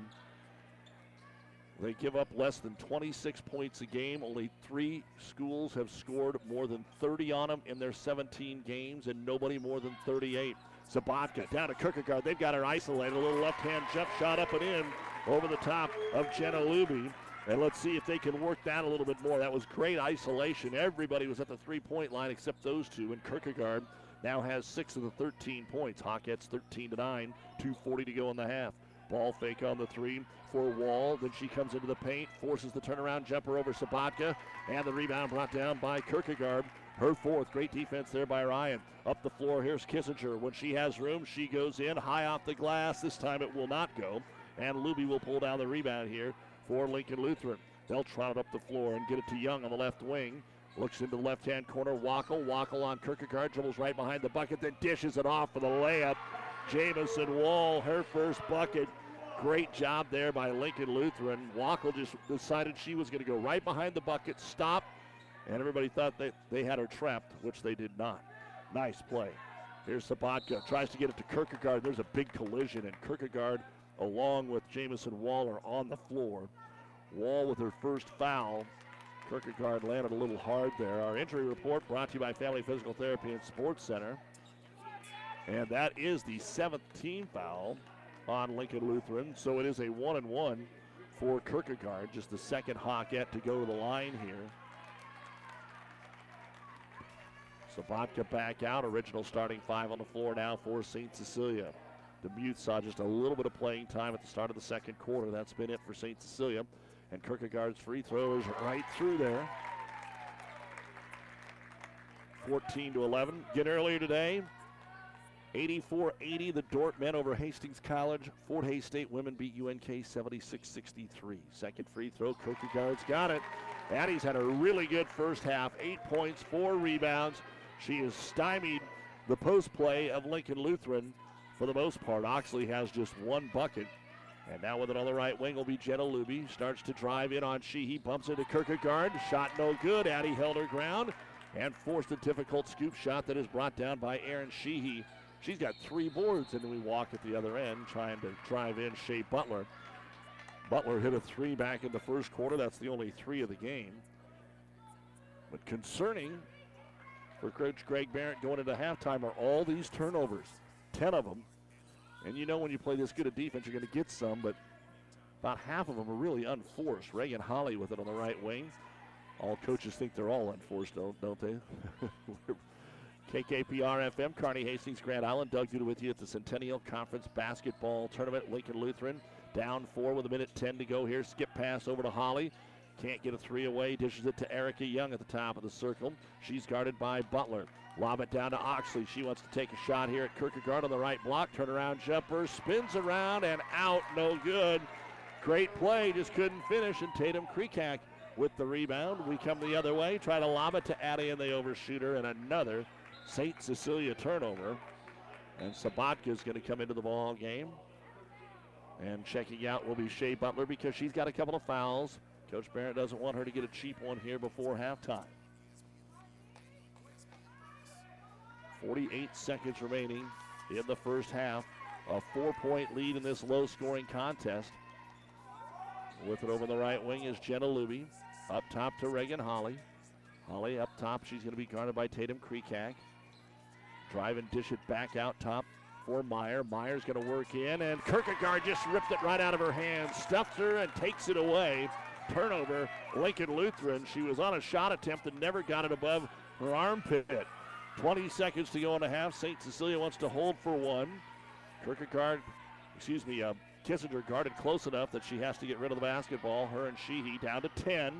They give up less than 26 points a game. Only three schools have scored more than 30 on them in their 17 games, and nobody more than 38. Sabatka down to Kierkegaard. They've got her isolated. A little left hand jump shot up and in over the top of Jenna Luby. And let's see if they can work that a little bit more. That was great isolation. Everybody was at the three point line except those two. And Kierkegaard now has six of the 13 points. Hawkettes 13 to 9, 2.40 to go in the half. Ball fake on the three for Wall. Then she comes into the paint, forces the turnaround jumper over Sabatka, and the rebound brought down by Kierkegaard. Her fourth. Great defense there by Ryan. Up the floor, here's Kissinger. When she has room, she goes in high off the glass. This time it will not go. And Luby will pull down the rebound here for Lincoln Lutheran. They'll trot it up the floor and get it to Young on the left wing. Looks into the left hand corner. Wackel. Wackel on Kierkegaard. Dribbles right behind the bucket, then dishes it off for the layup. Jamison Wall, her first bucket. Great job there by Lincoln Lutheran. Wackel just decided she was going to go right behind the bucket, stop, and everybody thought that they had her trapped, which they did not. Nice play. Here's Sabatka, tries to get it to Kierkegaard. There's a big collision, and Kierkegaard, along with Jamison Waller, are on the floor. Wall with her first foul. Kierkegaard landed a little hard there. Our injury report brought to you by Family Physical Therapy and Sports Center. And that is the seventh team foul on Lincoln Lutheran. So it is a one and one for Kierkegaard. Just the second Hawkette to go to the line here. Sabatka back out. Original starting five on the floor now for St. Cecilia. Demuth saw just a little bit of playing time at the start of the second quarter. That's been it for St. Cecilia. And Kierkegaard's free throws right through there. 14 to 11. Again earlier today, 84 80, the Dordt men over Hastings College. Fort Hays State women beat UNK 76 63. Second free throw, Kierkegaard's got it. Addie's had a really good first half, eight points, four rebounds. She has stymied the post play of Lincoln Lutheran for the most part. Oxley has just one bucket. And now with it on the right wing will be Jenna Luby. Starts to drive in on Sheehy, bumps into Kierkegaard. Shot no good. Addie held her ground and forced a difficult scoop shot that is brought down by Aaron Sheehy. She's got three boards, and we walk at the other end trying to drive in Shea Butler. Butler hit a three back in the first quarter. That's the only three of the game. But concerning for Coach Greg Barrett going into halftime are all these turnovers, 10 of them. And you know when you play this good a defense, you're going to get some, but about half of them are really unforced. Reagan Holly with it on the right wing. All coaches think they're all unforced, don't, don't they? KKPR FM, Kearney Hastings, Grand Island. Doug Duda with you at the Centennial Conference Basketball Tournament. Lincoln Lutheran down four with a minute 10 to go here. Skip pass over to Holly. Can't get a three away. Dishes it to Erica Young at the top of the circle. She's guarded by Butler. Lob it down to Oxley. She wants to take a shot here at Kierkegaard on the right block. Turnaround jumper. Spins around and out. No good. Great play. Just couldn't finish. And Tatum Kreekak with the rebound. We come the other way. Try to lob it to Addie and they overshoot her. And another St. Cecilia turnover. And Sabatka is going to come into the ball game. And checking out will be Shea Butler because she's got a couple of fouls. Coach Barrett doesn't want her to get a cheap one here before halftime. 48 seconds remaining in the first half. A four point lead in this low scoring contest. With it over the right wing is Jenna Luby. Up top to Reagan Holly. Holly up top. She's going to be guarded by Tatum Kreekak. Drive and dish it back out top for Meyer. Meyer's going to work in, and Kierkegaard just ripped it right out of her hands, stuffed her, and takes it away turnover. Lincoln Lutheran. She was on a shot attempt and never got it above her armpit. 20 seconds to go in the half. St. Cecilia wants to hold for one. Kierkegaard, excuse me, uh, Kissinger guarded close enough that she has to get rid of the basketball. Her and Sheehy down to 10.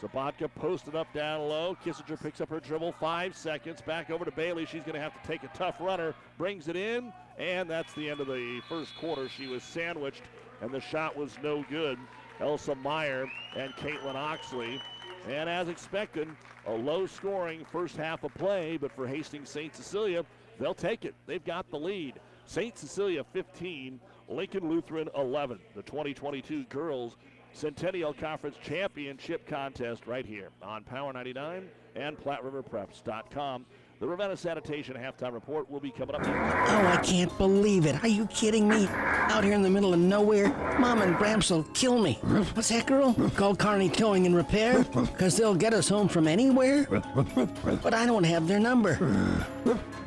Sabatka posted up down low. Kissinger picks up her dribble. Five seconds. Back over to Bailey. She's going to have to take a tough runner. Brings it in. And that's the end of the first quarter. She was sandwiched, and the shot was no good. Elsa Meyer and Caitlin Oxley. And as expected, a low scoring first half of play, but for Hastings St. Cecilia, they'll take it. They've got the lead. St. Cecilia 15, Lincoln Lutheran 11. The 2022 girls Centennial Conference Championship contest right here on Power 99 and PlatteRiverPreps.com. The Ravenna Sanitation halftime report will be coming up. Oh, I can't believe it. Are you kidding me? Out here in the middle of nowhere, Mom and Gramps will kill me. What's that, girl? Call Kearney Towing and Repair? Because they'll get us home from anywhere? But I don't have their number.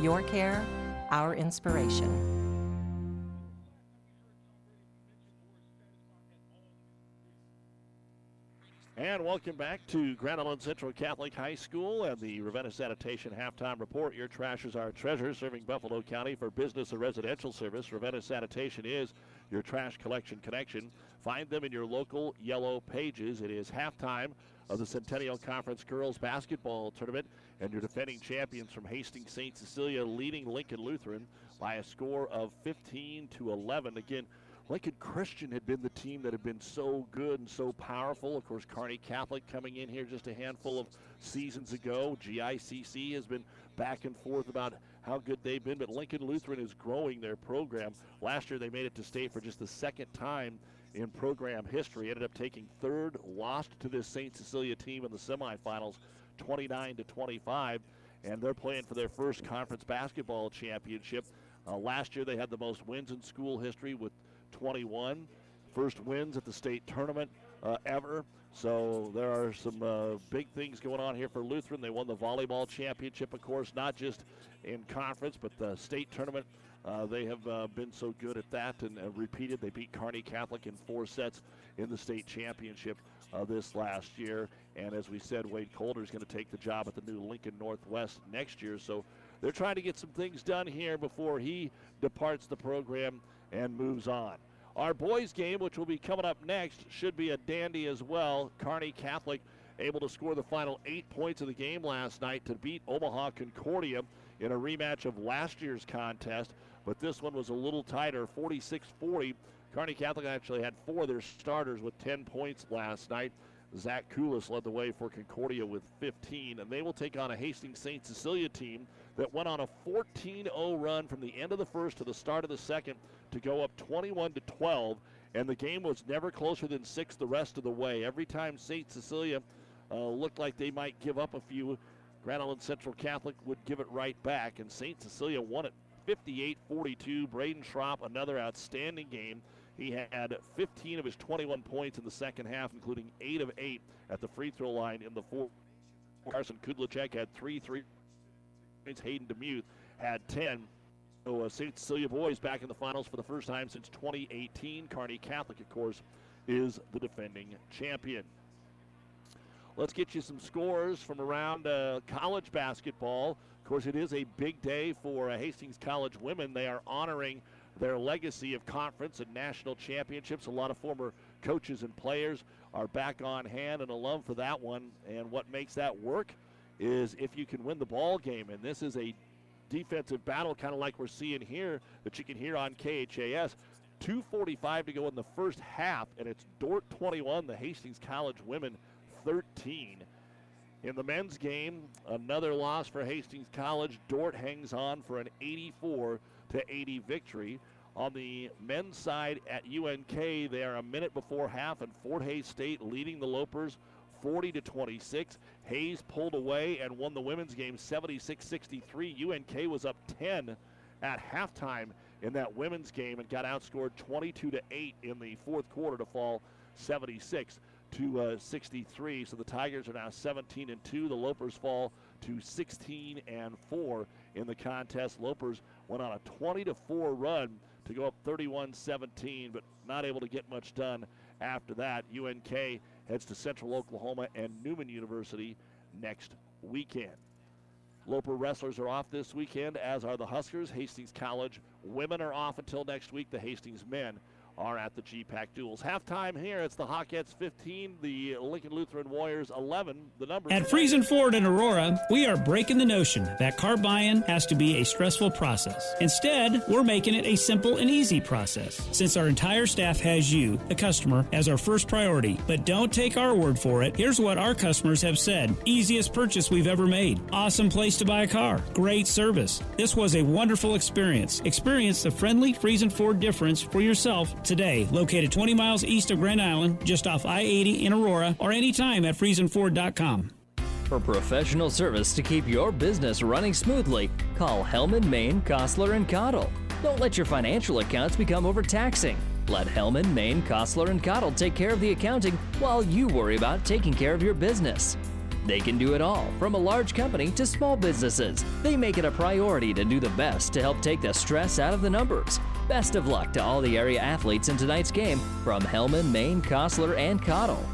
Your care, our inspiration. And welcome back to Grand Island Central Catholic High School and the Ravenna Sanitation Halftime Report. Your trash is our treasure, serving Buffalo County for business and residential service. Ravenna Sanitation is your trash collection connection. Find them in your local yellow pages. It is halftime of the Centennial Conference Girls Basketball Tournament, and your defending champions from Hastings St. Cecilia leading Lincoln Lutheran by a score of 15 to 11. Again, Lincoln Christian had been the team that had been so good and so powerful. Of course, Kearney Catholic coming in here just a handful of seasons ago. GICC has been back and forth about how good they've been, but Lincoln Lutheran is growing their program. Last year, they made it to state for just the second time in program history. Ended up taking third, lost to this St. Cecilia team in the semifinals, 29 to 25, and they're playing for their first conference basketball championship. Uh, last year, they had the most wins in school history with 21. First wins at the state tournament uh, ever. So there are some uh, big things going on here for Lutheran. They won the volleyball championship, of course, not just in conference, but the state tournament. Uh, they have uh, been so good at that and uh, repeated. They beat Kearney Catholic in four sets in the state championship uh, this last year. And as we said, Wade Coulter is going to take the job at the new Lincoln Northwest next year. So they're trying to get some things done here before he departs the program and moves on. Our boys' game, which will be coming up next, should be a dandy as well. Kearney Catholic able to score the final eight points of the game last night to beat Omaha Concordia in a rematch of last year's contest, but this one was a little tighter, 46 40. Kearney Catholic actually had four of their starters with 10 points last night. Zach Koulis led the way for Concordia with 15, and they will take on a Hastings St. Cecilia team that went on a 14 0 run from the end of the first to the start of the second to go up 21 to 12, and the game was never closer than six the rest of the way. Every time St. Cecilia looked like they might give up a few, Grand Island Central Catholic would give it right back, and St. Cecilia won it 58 42. Braden Schropp, another outstanding game. He had 15 of his 21 points in the second half, including 8 of 8 at the free throw line in the fourth. Carson Kudlicek had three three points. Hayden Demuth had 10. So uh, St. Cecilia boys back in the finals for the first time since 2018. Kearney Catholic, of course, is the defending champion. Let's get you some scores from around uh, college basketball. Of course, it is a big day for uh, Hastings College women. They are honoring their legacy of conference and national championships. A lot of former coaches and players are back on hand and alum for that one. And what makes that work is if you can win the ball game. And this is a defensive battle, kind of like we're seeing here that you can hear on KHAS. 2.45 to go in the first half, and it's Dordt 21, the Hastings College women 13. In the men's game, another loss for Hastings College. Dordt hangs on for an 84 to 80 victory. On the men's side at UNK, they are a minute before half, and Fort Hays State leading the Lopers 40 to 26. Hays pulled away and won the women's game 76-63. UNK was up 10 at halftime in that women's game and got outscored 22 to 8 in the fourth quarter to fall 76 to uh, 63. So the Tigers are now 17 and 2. The Lopers fall to 16 and 4 in the contest. Lopers went on a 20 to 4 run to go up 31-17, but not able to get much done after that. UNK heads to Central Oklahoma and Newman University next weekend. Loper wrestlers are off this weekend, as are the Huskers. Hastings College women are off until next week. The Hastings men are at the GPAC duels. Halftime here, it's the Hawkettes 15, the Lincoln Lutheran Warriors 11. The number At Friesen Ford in Aurora, we are breaking the notion that car buying has to be a stressful process. Instead, we're making it a simple and easy process. Since our entire staff has you, the customer, as our first priority. But don't take our word for it. Here's what our customers have said easiest purchase we've ever made. Awesome place to buy a car. Great service. This was a wonderful experience. Experience the friendly Friesen Ford difference for yourself today. Located 20 miles east of Grand Island, just off I 80 in Aurora, or anytime at FriesenFord.com. For professional service to keep your business running smoothly, call Hellman, Maine, Kostler, and Cottle. Don't let your financial accounts become overtaxing. Let Hellman, Maine, Kostler, and Cottle take care of the accounting while you worry about taking care of your business. They can do it all, from a large company to small businesses. They make it a priority to do the best to help take the stress out of the numbers. Best of luck to all the area athletes in tonight's game from Hellman, Maine, Kostler, and Cottle.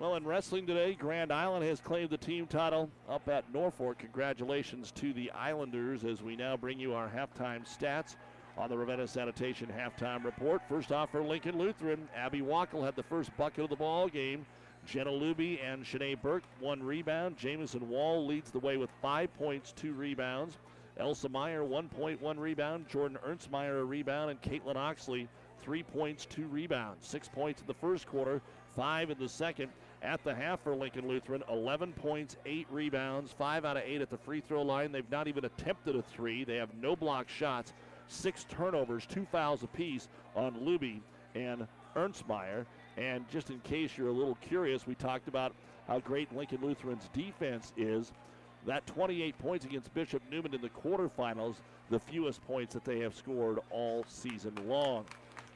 Well, in wrestling today, Grand Island has claimed the team title up at Norfolk. Congratulations to the Islanders as we now bring you our halftime stats on the Ravenna Sanitation halftime report. First off for Lincoln Lutheran, Abby Wackel had the first bucket of the ball game. Jenna Luby and Shanae Burke one rebound. Jamison Wall leads the way with five points, two rebounds. Elsa Meyer, one point, one rebound. Jordan Ernstmeyer, a rebound. And Caitlin Oxley, three points, two rebounds. Six points in the first quarter, five in the second at the half for Lincoln Lutheran. 11 points, eight rebounds, five out of eight at the free throw line. They've not even attempted a three. They have no block shots, six turnovers, two fouls apiece on Luby and Ernstmeyer. And just in case you're a little curious, we talked about how great Lincoln Lutheran's defense is. That 28 points against Bishop Neumann in the quarterfinals, the fewest points that they have scored all season long.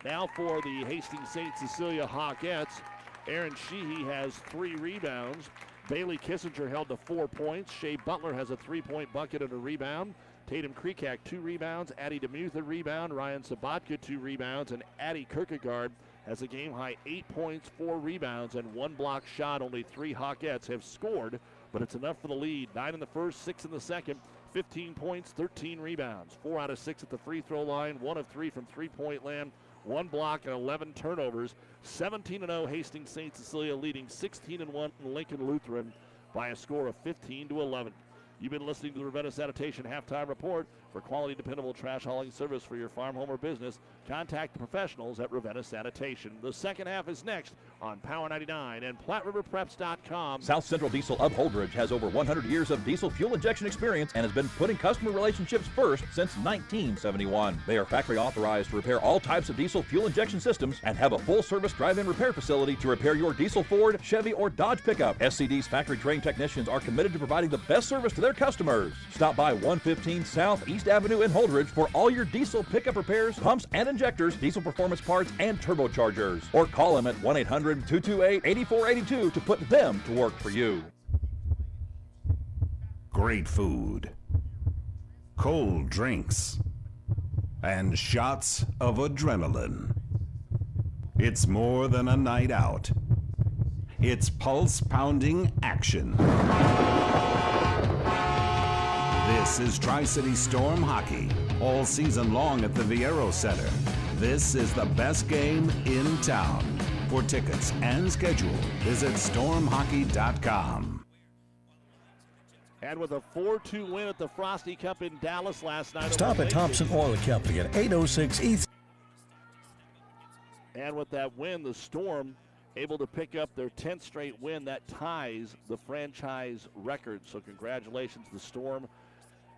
Now for the Hastings St. Cecilia Hawkettes. Aaron Sheehy has three rebounds. Bailey Kissinger held to four points. Shea Butler has a three point bucket and a rebound. Tatum Kreekak, two rebounds. Addie Demuth, a rebound. Ryan Sabatka, two rebounds. And Addie Kierkegaard has a game high eight points, four rebounds, and one block shot. Only three Hawkettes have scored, but it's enough for the lead. Nine in the first, six in the second. 15 points, 13 rebounds. Four out of six at the free throw line, one of three from three point land one block and 11 turnovers. 17 0 Hastings St. Cecilia leading 16 1 Lincoln Lutheran by a score of 15 to 11. You've been listening to the Ravenna Sanitation halftime report. For quality, dependable trash hauling service for your farm, home, or business, contact the professionals at Ravenna Sanitation. The second half is next on Power 99 and PlatteRiverPreps.com. South Central Diesel of Holdrege has over 100 years of diesel fuel injection experience and has been putting customer relationships first since 1971. They are factory authorized to repair all types of diesel fuel injection systems and have a full service drive in repair facility to repair your diesel Ford, Chevy, or Dodge pickup. SCD's factory trained technicians are committed to providing the best service to their customers. Stop by 115 South East Avenue in Holdrege for all your diesel pickup repairs, pumps and injectors, diesel performance parts, and turbochargers. Or call them at 1 800 228 8482 to put them to work for you. Great food, cold drinks, and shots of adrenaline. It's more than a night out. It's pulse pounding action. This is Tri City Storm Hockey, all season long at the Viaero Center. This is the best game in town. For tickets and schedule, visit stormhockey.com. And with a 4 2 win at the Frosty Cup in Dallas last night. Stop at Thompson Oil Company at 806 East. And with that win, the Storm able to pick up their 10th straight win that ties the franchise record. So, congratulations to the Storm.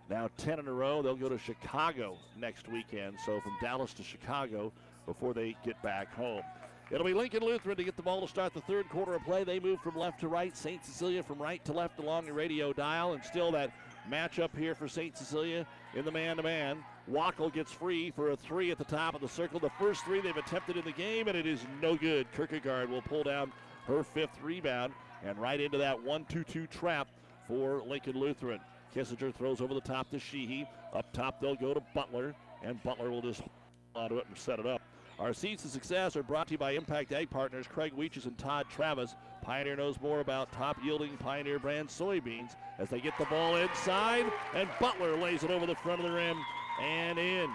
Now 10 in a row. They'll go to Chicago next weekend. So, from Dallas to Chicago before they get back home. It'll be Lincoln Lutheran to get the ball to start the third quarter of play. They move from left to right. St. Cecilia from right to left along the radio dial. And still that matchup here for St. Cecilia in the man to man. Wackel gets free for a three at the top of the circle. The first three they've attempted in the game, and it is no good. Kierkegaard will pull down her fifth rebound and right into that 1 2 2 trap for Lincoln Lutheran. Kissinger throws over the top to Sheehy. Up top, they'll go to Butler, and Butler will just onto it and set it up. Our seeds to success are brought to you by Impact Ag Partners, Craig Weeches and Todd Travis. Pioneer knows more about top yielding Pioneer brand soybeans as they get the ball inside, and Butler lays it over the front of the rim and in.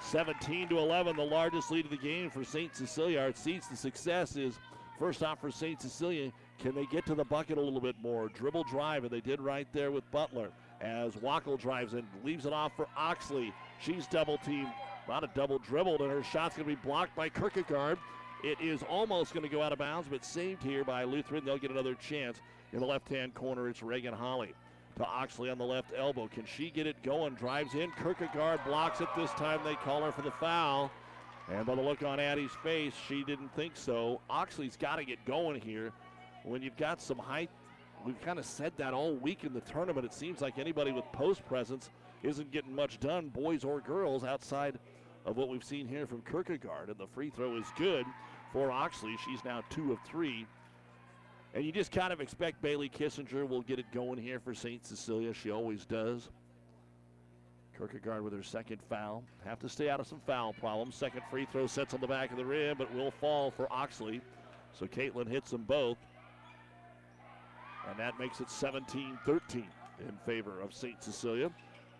17 to 11, the largest lead of the game for St. Cecilia. Our seeds to success is first off for St. Cecilia. Can they get to the bucket a little bit more? Dribble drive, and they did right there with Butler. As Wackel drives in, leaves it off for Oxley. She's double teamed, not a double dribbled, and her shot's going to be blocked by Kierkegaard. It is almost going to go out of bounds, but saved here by Lutheran. They'll get another chance. In the left hand corner, it's Reagan Holly to Oxley on the left elbow. Can she get it going? Drives in. Kierkegaard blocks it. This time they call her for the foul. And by the look on Addie's face, she didn't think so. Oxley's got to get going here. When you've got some height, we've kind of said that all week in the tournament. It seems like anybody with post presence isn't getting much done, boys or girls, outside of what we've seen here from Kierkegaard. And the free throw is good for Oxley. She's now two of three. And you just kind of expect Bailey Kissinger will get it going here for St. Cecilia. She always does. Kierkegaard with her second foul. Have to stay out of some foul problems. Second free throw sets on the back of the rim, but will fall for Oxley. So Caitlin hits them both. And that makes it 17 13 in favor of St. Cecilia.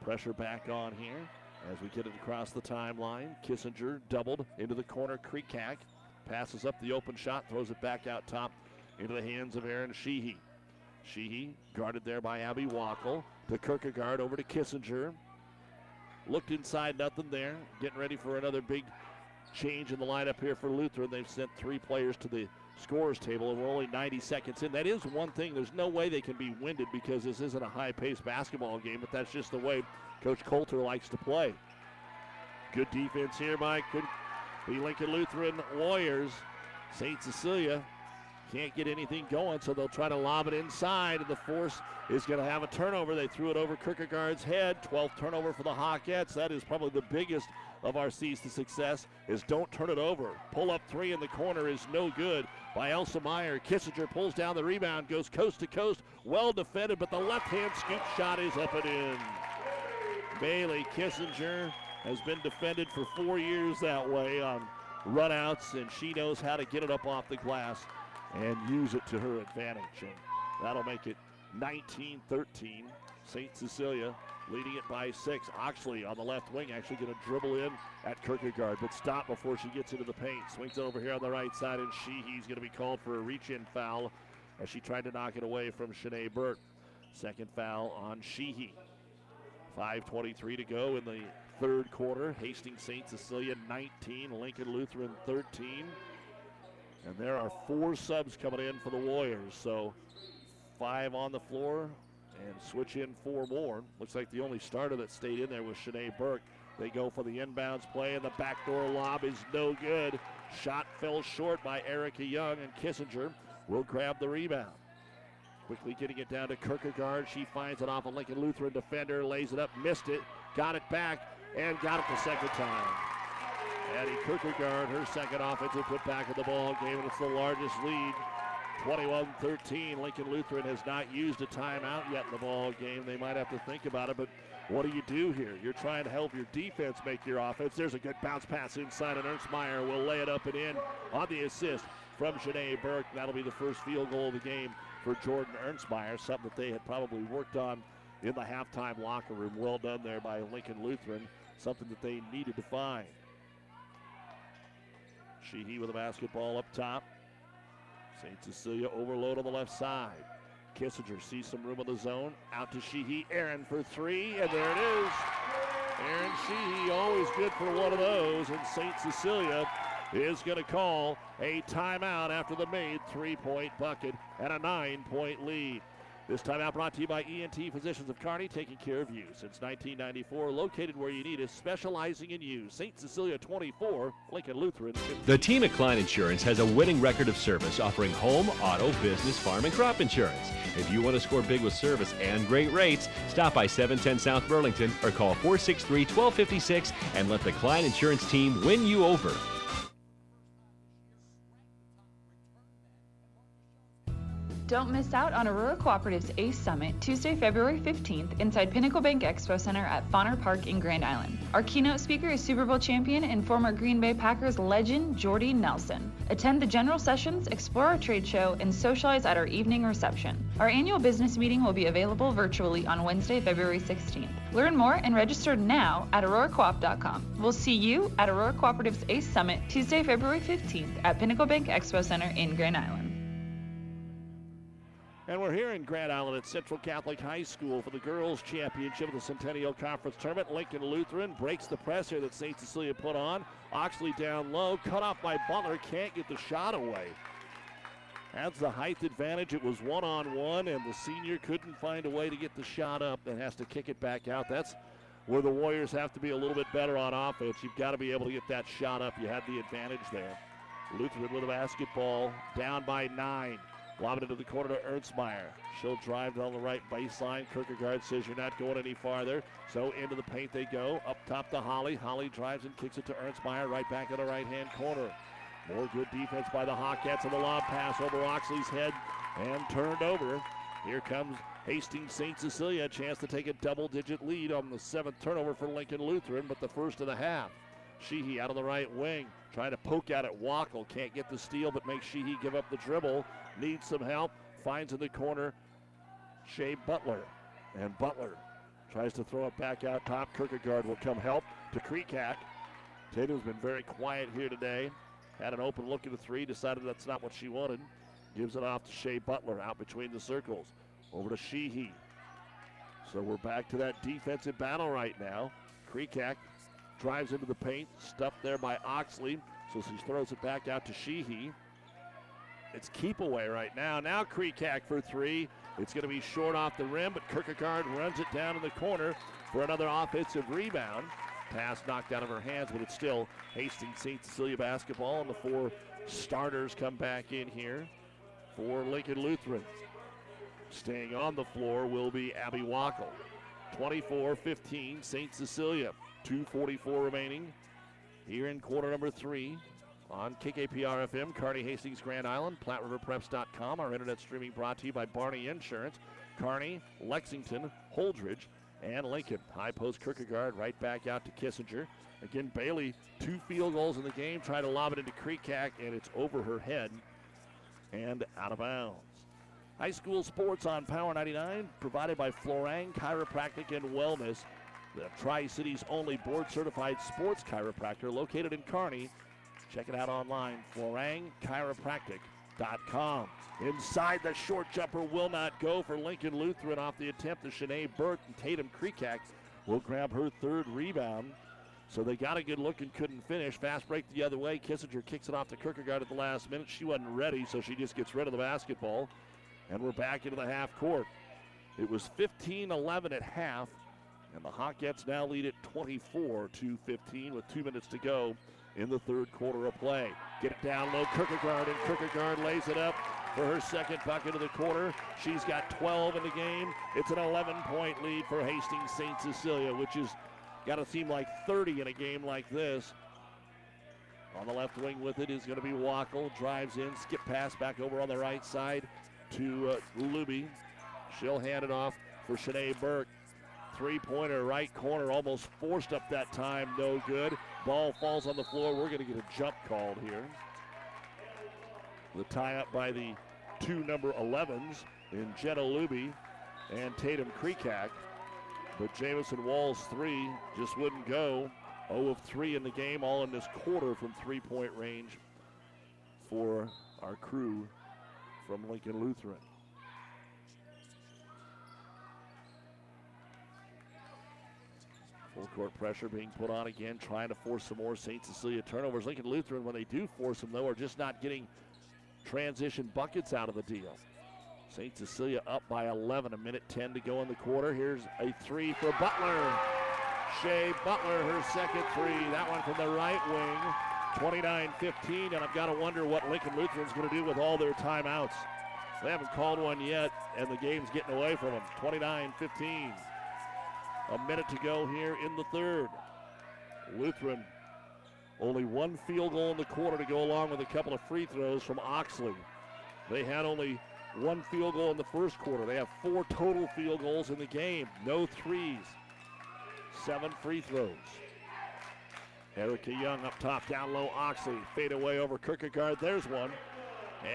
Pressure back on here as we get it across the timeline. Kissinger doubled into the corner. Kreekak passes up the open shot, throws it back out top into the hands of Aaron Sheehy. Sheehy guarded there by Abby Wackel. To Kierkegaard over to Kissinger. Looked inside, nothing there. Getting ready for another big change in the lineup here for Lutheran. They've sent three players to the scorers table, and we're only 90 seconds in. That is one thing. There's no way they can be winded because this isn't a high-paced basketball game, but that's just the way Coach Coulter likes to play. Good defense here by the Lincoln Lutheran Warriors. St. Cecilia can't get anything going, so they'll try to lob it inside, and the force is going to have a turnover. They threw it over Kierkegaard's head. 12th turnover for the Hawkettes. That is probably the biggest of our C's to success is don't turn it over. Pull up three in the corner is no good by Elsa Meyer. Kissinger pulls down the rebound, goes coast to coast. Well defended, but the left-hand scoop shot is up and in. Bailey Kissinger has been defended for four years that way on runouts, and she knows how to get it up off the glass and use it to her advantage. And that'll make it 19 13. St. Cecilia leading it by six. Oxley on the left wing actually going to dribble in at Kierkegaard, but stop before she gets into the paint. Swings over here on the right side, and Sheehy's going to be called for a reach in foul as she tried to knock it away from Shanae Burke. Second foul on Sheehy. 5.23 to go in the third quarter. Hastings St. Cecilia 19, Lincoln Lutheran 13. And there are four subs coming in for the Warriors. So five on the floor and switch in four more. Looks like the only starter that stayed in there was Shanae Burke. They go for the inbounds play, and the backdoor lob is no good. Shot fell short by Erica Young, and Kissinger will grab the rebound. Quickly getting it down to Kierkegaard. She finds it off a Lincoln Lutheran defender, lays it up, missed it, got it back, and got it the second time. Addie Kierkegaard, her second offensive put back in the ball game, and it's the largest lead 21-13. Lincoln Lutheran has not used a timeout yet in the ball game. They might have to think about it, but what do you do here? You're trying to help your defense make your offense. There's a good bounce pass inside, and Ernstmeyer will lay it up and in on the assist from Shanae Burke. That'll be the first field goal of the game for Jordan Ernstmeyer, something that they had probably worked on in the halftime locker room. Well done there by Lincoln Lutheran, something that they needed to find. Sheehy with a basketball up top. St. Cecilia overload on the left side. Kissinger sees some room in the zone. Out to Sheehy. Aaron for three, and there it is. Aaron Sheehy always good for one of those, and St. Cecilia is going to call a timeout after the made three-point bucket and a nine-point lead. This timeout brought to you by ENT Physicians of Kearney, taking care of you since 1994. Located where you need us, specializing in you. St. Cecilia 24, Lincoln Lutheran 15. The team at Klein Insurance has a winning record of service offering home, auto, business, farm, and crop insurance. If you want to score big with service and great rates, stop by 710 South Burlington or call 463 1256 and let the Klein Insurance team win you over. Don't miss out on Aurora Cooperative's ACE Summit Tuesday, February 15th inside Pinnacle Bank Expo Center at Fonner Park in Grand Island. Our keynote speaker is Super Bowl champion and former Green Bay Packers legend Jordy Nelson. Attend the general sessions, explore our trade show, and socialize at our evening reception. Our annual business meeting will be available virtually on Wednesday, February 16th. Learn more and register now at auroracoop.com. We'll see you at Aurora Cooperative's ACE Summit Tuesday, February 15th at Pinnacle Bank Expo Center in Grand Island. And we're here in Grand Island at Central Catholic High School for the girls' championship of the Centennial Conference Tournament. Lincoln Lutheran breaks the press here that St. Cecilia put on. Oxley down low, cut off by Butler, can't get the shot away. Has the height advantage. It was one on one, and the senior couldn't find a way to get the shot up and has to kick it back out. That's where the Warriors have to be a little bit better on offense. You've got to be able to get that shot up. You had the advantage there. Lutheran with a basketball, down by nine. Lob it into the corner to Ernstmeyer. She'll drive down the right baseline. Kierkegaard says you're not going any farther. So into the paint they go. Up top to Holly. Holly drives and kicks it to Ernstmeyer right back in the right hand corner. More good defense by the Hawkettes and the lob pass over Oxley's head and turned over. Here comes Hastings St. Cecilia. A chance to take a double digit lead on the seventh turnover for Lincoln Lutheran, but the first of the half. Sheehy out of the right wing. Trying to poke out at Wackel. Can't get the steal, but makes Sheehy give up the dribble. Needs some help. Finds in the corner Shea Butler. And Butler tries to throw it back out top. Kierkegaard will come help to Kreekak. Tatum's been very quiet here today. Had an open look at the three, decided that's not what she wanted. Gives it off to Shea Butler out between the circles. Over to Sheehy. So we're back to that defensive battle right now. Kreekak drives into the paint, stuffed there by Oxley. So she throws it back out to Sheehy. It's keep away right now. Now Kreekak for three. It's going to be short off the rim, but Kierkegaard runs it down in the corner for another offensive rebound. Pass knocked out of her hands, but it's still Hastings St. Cecilia basketball, and the four starters come back in here for Lincoln Lutheran. Staying on the floor will be Abby Wackel. 24 15, St. Cecilia. 2.44 remaining here in quarter number three on KKPR FM, Kearney Hastings, Grand Island, PlatteRiverPreps.com. Our internet streaming brought to you by Barney Insurance, Kearney, Lexington, Holdrege, and Lincoln. High post Kierkegaard right back out to Kissinger. Again, Bailey, two field goals in the game, trying to lob it into Kreekak, and it's over her head and out of bounds. High school sports on Power 99, provided by Florang Chiropractic and Wellness, the Tri Cities only board certified sports chiropractor located in Kearney. Check it out online, florangchiropractic.com. Inside the short jumper will not go for Lincoln Lutheran off the attempt of Shanae Burt and Tatum Kreekak will grab her third rebound. So they got a good look and couldn't finish. Fast break the other way. Kissinger kicks it off to Kierkegaard at the last minute. She wasn't ready, so she just gets rid of the basketball. And we're back into the half court. It was 15 11 at half, and the Hawkettes now lead it 24 to 15 with two minutes to go in the third quarter of play. Get it down low, Kierkegaard, and Kierkegaard lays it up for her second bucket of the quarter. She's got 12 in the game. It's an 11 point lead for Hastings St. Cecilia, which is got to seem like 30 in a game like this. On the left wing with it is going to be Wackel. Drives in, skip pass back over on the right side to uh, Luby. She'll hand it off for Shanae Burke. Three pointer, right corner, almost forced up that time, no good. Ball falls on the floor. We're going to get a jump called here. The tie up by the two number 11s in Jenna Luby and Tatum Kreekak. But Jamison Walls three just wouldn't go. 0 of 3 in the game, all in this quarter from three point range for our crew from Lincoln Lutheran. Full court pressure being put on again, trying to force some more St. Cecilia turnovers. Lincoln Lutheran, when they do force them, though, are just not getting transition buckets out of the deal. St. Cecilia up by 11, a minute 10 to go in the quarter. Here's a three for Butler. Shea Butler, her second three. That one from the right wing. 29 15, and I've got to wonder what Lincoln Lutheran's going to do with all their timeouts. They haven't called one yet, and the game's getting away from them. 29 15. A minute to go here in the third. Lutheran only one field goal in the quarter to go along with a couple of free throws from Oxley. They had only one field goal in the first quarter. They have four total field goals in the game. No threes. Seven free throws. Erica Young up top, down low. Oxley fade away over Kierkegaard. There's one.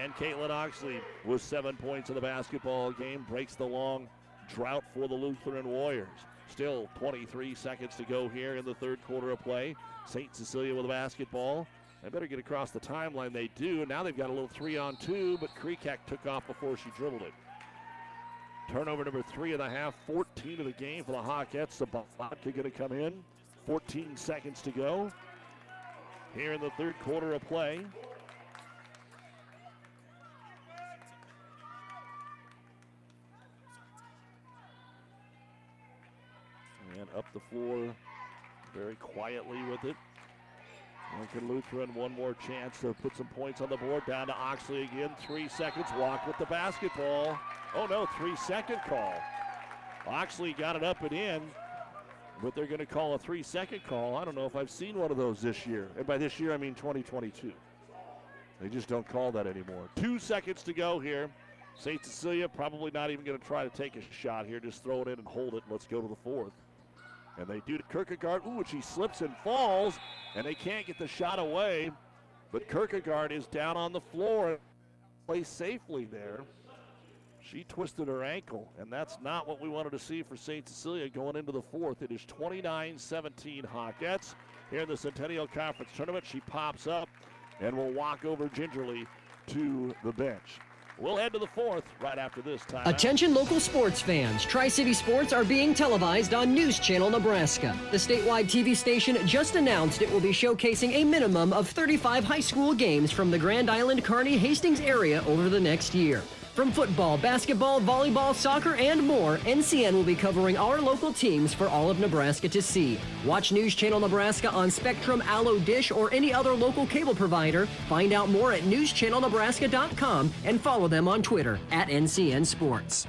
And Caitlin Oxley with seven points in the basketball game breaks the long drought for the Lutheran Warriors. Still 23 seconds to go here in the third quarter of play. St. Cecilia with the basketball. They better get across the timeline. They do. Now they've got a little three on two, but Kreekak took off before she dribbled it. Turnover number three of the half, 14 of the game for the Hawkettes. The vodka going to come in. 14 seconds to go here in the third quarter of play. And up the floor very quietly with it. Lincoln Lutheran, one more chance to put some points on the board. Down to Oxley again. Three seconds. Walk with the basketball. Oh no, three second call. Oxley got it up and in, but they're going to call a three second call. I don't know if I've seen one of those this year. And by this year, I mean 2022. They just don't call that anymore. Two seconds to go here. St. Cecilia probably not even going to try to take a shot here. Just throw it in and hold it. Let's go to the fourth. And they do to Kierkegaard. Ooh, and she slips and falls, and they can't get the shot away. But Kierkegaard is down on the floor, plays safely there. She twisted her ankle, and that's not what we wanted to see for St. Cecilia going into the fourth. It is 29 17 Hawkettes. Here in the Centennial Conference Tournament, she pops up and will walk over gingerly to the bench. We'll head to the fourth right after this time. Attention local sports fans. Tri City Sports are being televised on News Channel Nebraska. The statewide TV station just announced it will be showcasing a minimum of 35 high school games from the Grand Island Kearney Hastings area over the next year. From football, basketball, volleyball, soccer, and more, NCN will be covering our local teams for all of Nebraska to see. Watch News Channel Nebraska on Spectrum, Allo Dish, or any other local cable provider. Find out more at newschannelnebraska.com and follow them on Twitter at NCN Sports.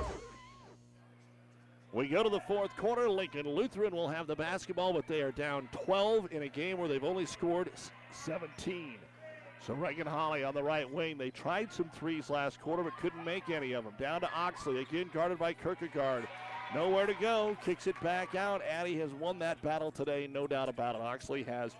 We go to the fourth quarter. Lincoln Lutheran will have the basketball, but they are down 12 in a game where they've only scored 17. So Reagan Holly on the right wing. They tried some threes last quarter, but couldn't make any of them. Down to Oxley, again guarded by Kierkegaard. Nowhere to go. Kicks it back out. Addie has won that battle today, no doubt about it. Oxley has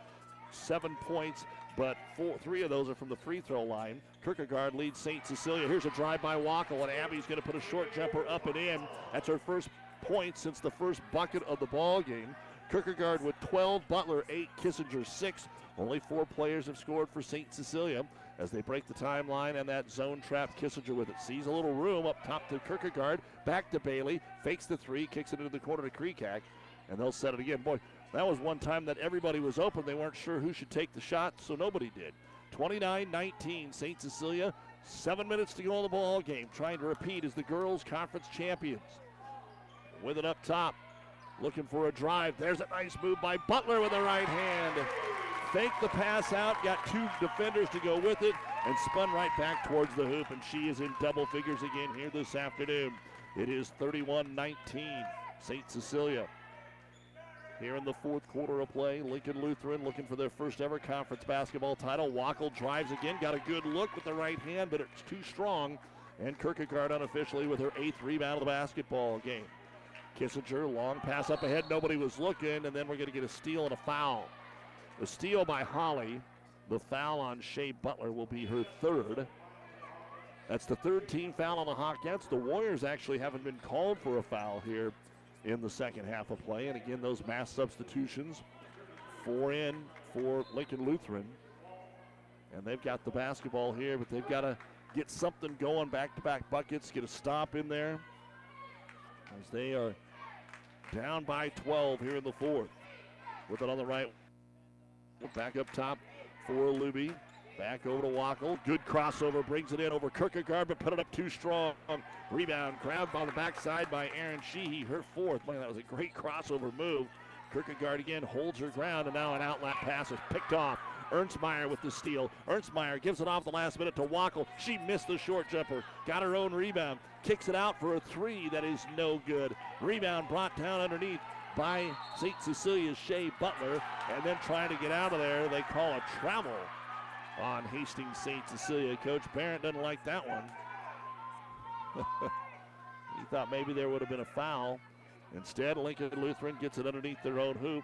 seven points, but four, three of those are from the free throw line. Kierkegaard leads St. Cecilia. Here's a drive by Wackel, and Abby's going to put a short jumper up and in. That's her first points since the first bucket of the ball game. Kierkegaard with 12, Butler 8, Kissinger 6. Only four players have scored for St. Cecilia as they break the timeline and that zone trap Kissinger with it. Sees a little room up top to Kierkegaard, back to Bailey, fakes the three, kicks it into the corner to Kreekak, and they'll set it again. Boy, that was one time that everybody was open. They weren't sure who should take the shot, so nobody did. 29 19, St. Cecilia. Seven minutes to go in the ball game. Trying to repeat as the girls' conference champions with it up top. Looking for a drive. There's a nice move by Butler with the right hand. Fake the pass out, got two defenders to go with it, and spun right back towards the hoop. And she is in double figures again here this afternoon. It is 31 19, St. Cecilia. Here in the fourth quarter of play, Lincoln Lutheran looking for their first ever conference basketball title. Wackel drives again, got a good look with the right hand, but it's too strong. And Kierkegaard unofficially with her eighth rebound of the basketball game. Kissinger, long pass up ahead. Nobody was looking, and then we're going to get a steal and a foul. The steal by Holly. The foul on Shea Butler will be her third. That's the third team foul on the Hawkettes. The Warriors actually haven't been called for a foul here in the second half of play. And again, those mass substitutions. Four in for Lincoln Lutheran. And they've got the basketball here, but they've got to get something going back to back buckets, get a stop in there as they are down by 12 here in the fourth. With it on the right. Back up top for Luby. Back over to Wackel. Good crossover. Brings it in over Kierkegaard, but put it up too strong. Rebound grabbed on the backside by Aaron Sheehy. Her fourth. Man, that was a great crossover move. Kierkegaard again holds her ground, and now an outlet pass is picked off. Ernstmeyer with the steal. Ernstmeyer gives it off the last minute to Wackel. She missed the short jumper. Got her own rebound. Kicks it out for a three that is no good. Rebound brought down underneath by St. Cecilia's Shea Butler. And then trying to get out of there, they call a travel on Hastings St. Cecilia. Coach Parent doesn't like that one. he thought maybe there would have been a foul. Instead, Lincoln Lutheran gets it underneath their own hoop.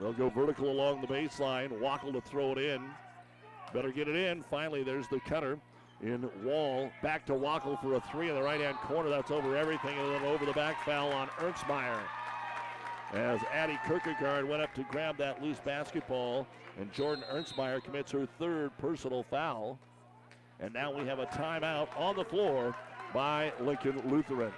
They'll go vertical along the baseline. Wackel to throw it in. Better get it in. Finally, there's the cutter in Wall. Back to Wackel for a three in the right hand corner. That's over everything. And then over the back foul on Ernstmeyer. As Addie Kierkegaard went up to grab that loose basketball. And Jordan Ernstmeyer commits her third personal foul. And now we have a timeout on the floor by Lincoln Lutheran.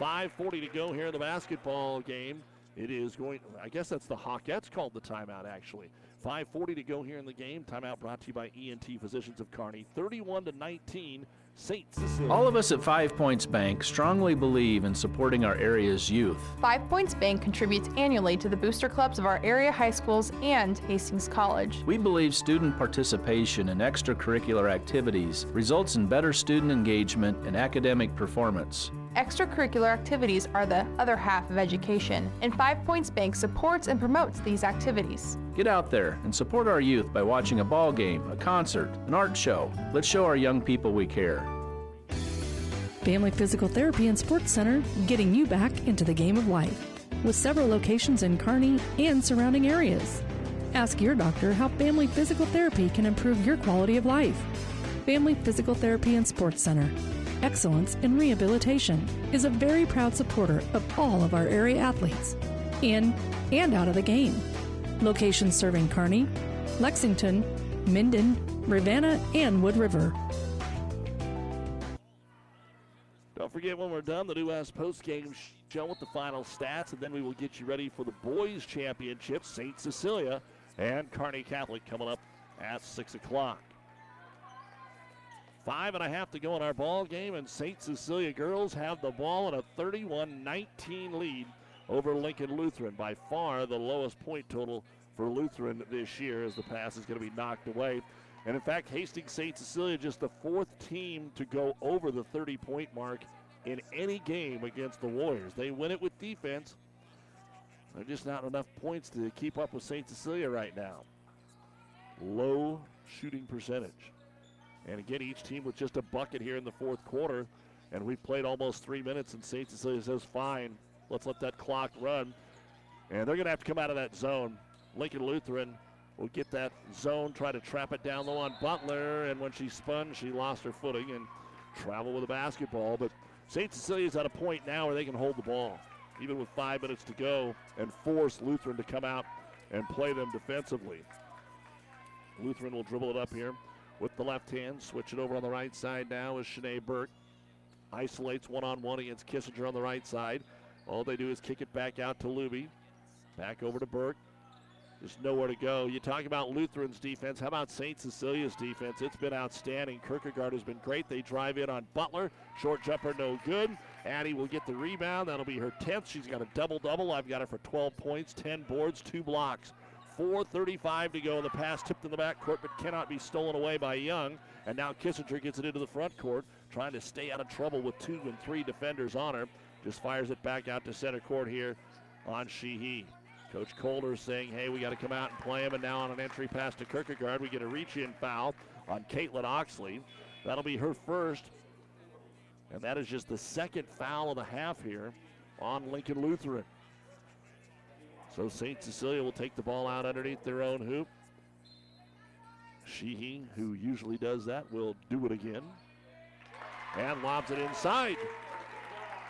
5.40 to go here in the basketball game. It is going, I guess that's the Hawkettes called the timeout, actually. 5.40 to go here in the game. Timeout brought to you by ENT Physicians of Kearney. 31 to 19. St. Cecilia. All of us at Five Points Bank strongly believe in supporting our area's youth. Five Points Bank contributes annually to the booster clubs of our area high schools and Hastings College. We believe student participation in extracurricular activities results in better student engagement and academic performance. Extracurricular activities are the other half of education, and Five Points Bank supports and promotes these activities. Get out there and support our youth by watching a ball game, a concert, an art show. Let's show our young people we care. Family Physical Therapy and Sports Center, getting you back into the game of life, with several locations in Kearney and surrounding areas. Ask your doctor how Family Physical Therapy can improve your quality of life. Family Physical Therapy and Sports Center, Excellence in Rehabilitation, is a very proud supporter of all of our area athletes, in and out of the game. Locations serving Kearney, Lexington, Minden, Ravenna, and Wood River. Don't forget when we're done, the New West post-game show with the final stats, and then we will get you ready for the boys' championship, St. Cecilia and Kearney Catholic coming up at 6 o'clock. Five and a half to go in our ball game, and St. Cecilia girls have the ball in a 31-19 lead over Lincoln Lutheran. By far the lowest point total for Lutheran this year as the pass is going to be knocked away. And in fact, Hastings St. Cecilia just the fourth team to go over the 30 point mark in any game against the Warriors. They win it with defense. They're just not enough points to keep up with St. Cecilia right now. Low shooting percentage. And again, each team with just a bucket here in the fourth quarter. And we've played almost three minutes, and St. Cecilia says, fine, let's let that clock run. And they're going to have to come out of that zone. Lincoln Lutheran will get that zone, try to trap it down low on Butler. And when she spun, she lost her footing and traveled with the basketball. But St. Cecilia's at a point now where they can hold the ball, even with five minutes to go, and force Lutheran to come out and play them defensively. Lutheran will dribble it up here with the left hand. Switch it over on the right side now is Shanae Burke. Isolates one on one against Kissinger on the right side. All they do is kick it back out to Luby. Back over to Burke. There's nowhere to go. You talk about Lutheran's defense. How about St. Cecilia's defense? It's been outstanding. Kierkegaard has been great. They drive in on Butler. Short jumper, no good. Addie will get the rebound. That'll be her 10th. She's got a double double. I've got her for 12 points, 10 boards, two blocks. 4.35 to go. The pass tipped in the back court, but cannot be stolen away by Young. And now Kissinger gets it into the front court, trying to stay out of trouble with two and three defenders on her. Just fires it back out to center court here on Sheehy. Coach Colder saying, hey, we got to come out and play him. And now on an entry pass to Kierkegaard, we get a reach in foul on Caitlin Oxley. That'll be her first. And that is just the second foul of the half here on Lincoln Lutheran. So St. Cecilia will take the ball out underneath their own hoop. Sheehy, who usually does that, will do it again. And lobs it inside.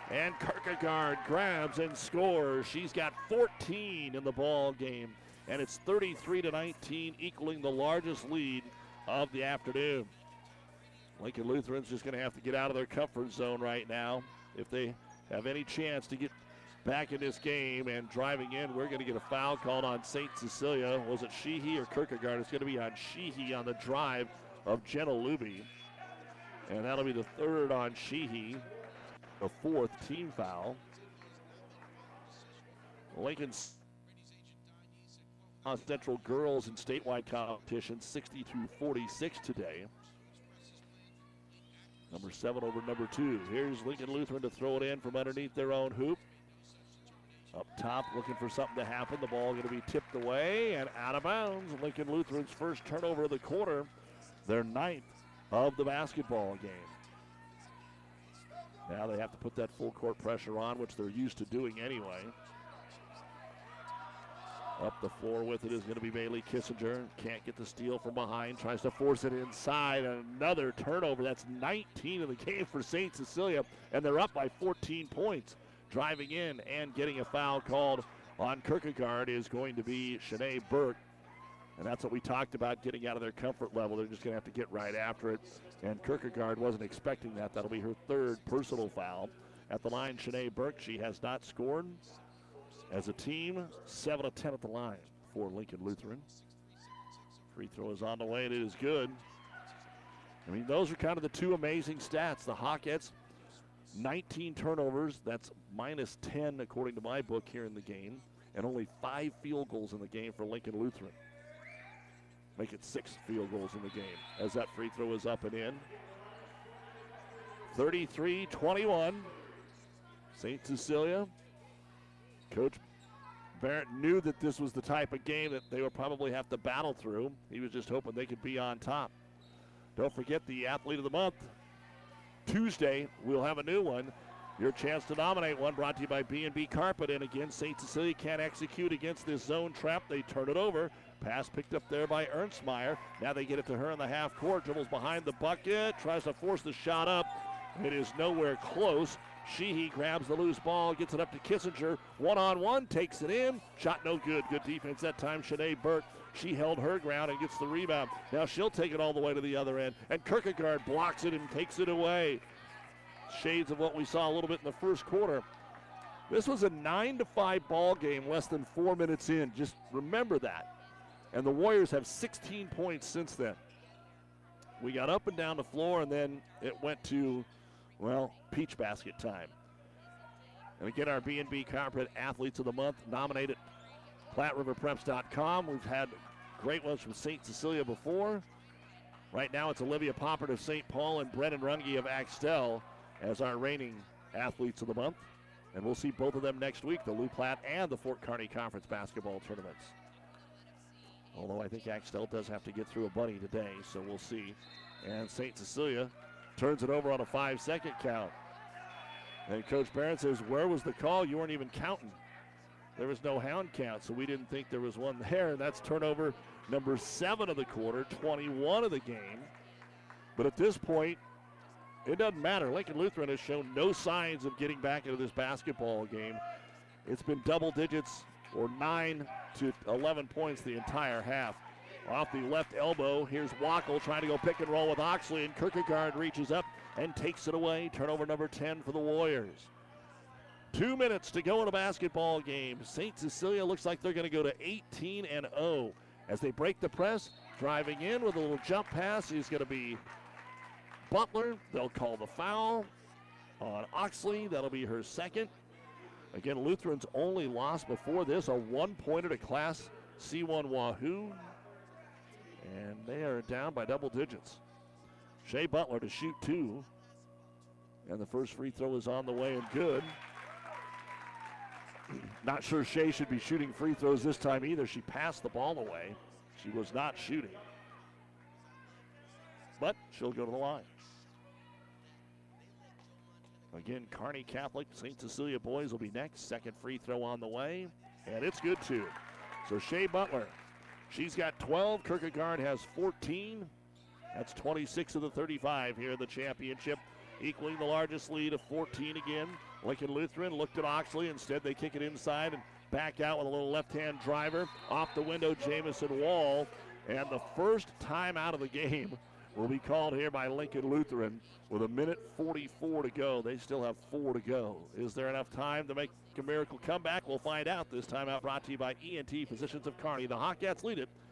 And Kierkegaard grabs and scores. She's got 14 in the ball game. And it's 33 to 19, equaling the largest lead of the afternoon. Lincoln Lutheran's just going to have to get out of their comfort zone right now if they have any chance to get back in this game and driving in. We're going to get a foul called on St. Cecilia. Was it Sheehy or Kierkegaard? It's going to be on Sheehy on the drive of Jenna Luby. And that'll be the third on Sheehy, the fourth team foul. Lincoln's Central girls in statewide competition 60 to 46 today. Number seven over number two. Here's Lincoln Lutheran to throw it in from underneath their own hoop. Up top, looking for something to happen. The ball going to be tipped away and out of bounds. Lincoln Lutheran's first turnover of the quarter, their ninth of the basketball game. Now they have to put that full court pressure on, which they're used to doing anyway. Up the floor with it is going to be Bailey Kissinger. Can't get the steal from behind. Tries to force it inside. Another turnover. That's 19 in the game for St. Cecilia. And they're up by 14 points. Driving in and getting a foul called on Kierkegaard is going to be Shanae Burke. And that's what we talked about getting out of their comfort level. They're just going to have to get right after it. And Kierkegaard wasn't expecting that. That'll be her third personal foul. At the line, Shanae Burke, she has not scored. As a team, 7 of 10 at the line for Lincoln Lutheran. Free throw is on the way, and it is good. I mean, those are kind of the two amazing stats. The Hawkettes, 19 turnovers. That's minus 10 according to my book here in the game. And only five field goals in the game for Lincoln Lutheran. Make it six field goals in the game as that free throw is up and in. 33 21. St. Cecilia. Coach Barrett knew that this was the type of game that they would probably have to battle through. He was just hoping they could be on top. Don't forget the Athlete of the Month. Tuesday, we'll have a new one. Your chance to nominate one brought to you by B&B Carpet. And again, St. Cecilia can't execute against this zone trap. They turn it over. Pass picked up there by Ernstmeyer. Now they get it to her in the half court. Dribbles behind the bucket. Tries to force the shot up. It is nowhere close. Sheehy grabs the loose ball, gets it up to Kissinger. One on one, takes it in. Shot no good. Good defense that time. Shanae Burke. She held her ground and gets the rebound. Now she'll take it all the way to the other end. And Kierkegaard blocks it and takes it away. Shades of what we saw a little bit in the first quarter. This was a 9 to 5 ball game less than four minutes in. Just remember that. And the Warriors have 16 points since then. We got up and down the floor, and then it went to well, peach basket time. And again, our B&B Carpet Athletes of the Month nominated PlatteRiverPreps.com. We've had great ones from St. Cecilia before. Right now, it's Olivia Poppert of St. Paul and Brennan Runge of Axtell as our reigning Athletes of the Month. And we'll see both of them next week, the Loup Platte and the Fort Kearny Conference basketball tournaments. Although I think Axtell does have to get through a bunny today, so we'll see. And St. Cecilia turns it over on a five second count. And Coach Barron says, Where was the call? You weren't even counting. There was no hound count, so we didn't think there was one there. And that's turnover number seven of the quarter, 21 of the game. But at this point, it doesn't matter. Lincoln Lutheran has shown no signs of getting back into this basketball game. It's been double digits or 9 to 11 points the entire half. Off the left elbow, here's Wackel trying to go pick and roll with Oxley, and Kierkegaard reaches up and takes it away. Turnover number 10 for the Warriors. Two minutes to go in a basketball game. St. Cecilia looks like they're going to go to 18 and 0 as they break the press. Driving in with a little jump pass is going to be Butler. They'll call the foul on Oxley. That'll be her second. Again, Lutheran's only loss before this, a one pointer to Class C1 Wahoo. And they are down by double digits. Shea Butler to shoot two. And the first free throw is on the way and good. not sure Shea should be shooting free throws this time either. She passed the ball away. She was not shooting. But she'll go to the line. Again, Kearney Catholic, St. Cecilia boys will be next. Second free throw on the way. And it's good too. So Shea Butler She's got 12. Kierkegaard has 14. That's 26 of the 35 here in the championship, equaling the largest lead of 14 again. Lincoln Lutheran looked at Oxley. Instead, they kick it inside and back out with a little left hand driver. Off the window, Jamison Wall. And the first time out of the game will be called here by Lincoln Lutheran with a minute 44 to go. They still have four to go. Is there enough time to make a miracle comeback? We'll find out this timeout brought to you by ENT Physicians of Kearney. The Hawkettes lead it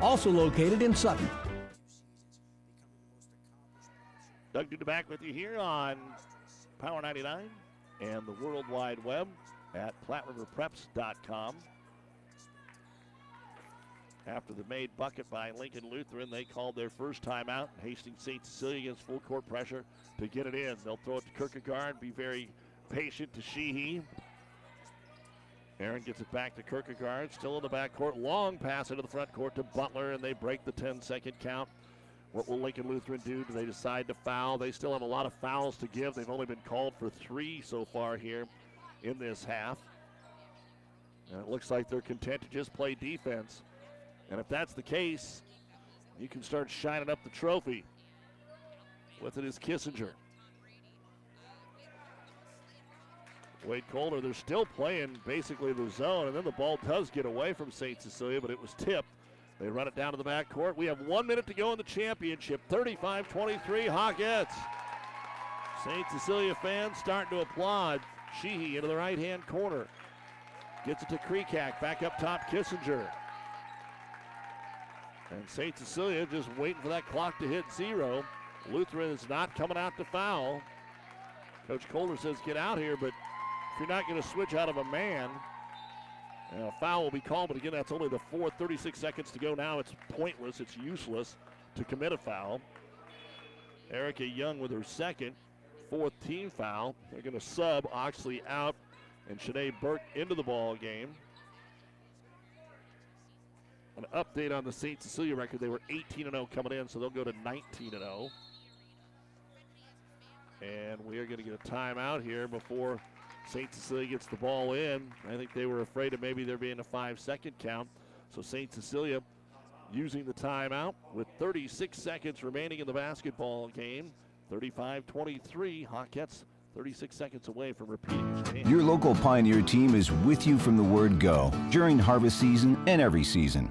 also located in Sutton. Doug Duda back with you here on Power 99 and the World Wide Web at PlatteRiverPreps.com. After the made bucket by Lincoln Lutheran, they called their first timeout. Hastings St. Cecilia against full court pressure to get it in. They'll throw it to Kierkegaard, be very patient to Sheehy. Aaron gets it back to Kierkegaard, still in the backcourt. Long pass into the front court to Butler, and they break the 10 second count. What will Lincoln Lutheran do? Do they decide to foul? They still have a lot of fouls to give. They've only been called for three so far here in this half. And it looks like they're content to just play defense. And if that's the case, you can start shining up the trophy. With it is Kissinger. Wade Kohler, they're still playing basically the zone, and then the ball does get away from St. Cecilia, but it was tipped. They run it down to the back court. We have one minute to go in the championship. 35 23 Hawkettes. St. Cecilia fans starting to applaud. Sheehy into the right hand corner. Gets it to Krekak. Back up top, Kissinger. And St. Cecilia just waiting for that clock to hit zero. Lutheran is not coming out to foul. Coach Kohler says, get out here, but you're not going to switch out of a man, uh, a foul will be called, but again, that's only the fourth. 36 seconds to go now. It's pointless. It's useless to commit a foul. Erica Young with her second, fourth team foul. They're going to sub Oxley out and Shanae Burke into the ball game. An update on the St. Cecilia record. They were 18 0 coming in, so they'll go to 19 0. And we are going to get a timeout here before St. Cecilia gets the ball in. I think they were afraid of maybe there being a five second count. So St. Cecilia using the timeout with 36 seconds remaining in the basketball game. 35 23. Hawkettes 36 seconds away from repeating. Your local Pioneer team is with you from the word go during harvest season and every season.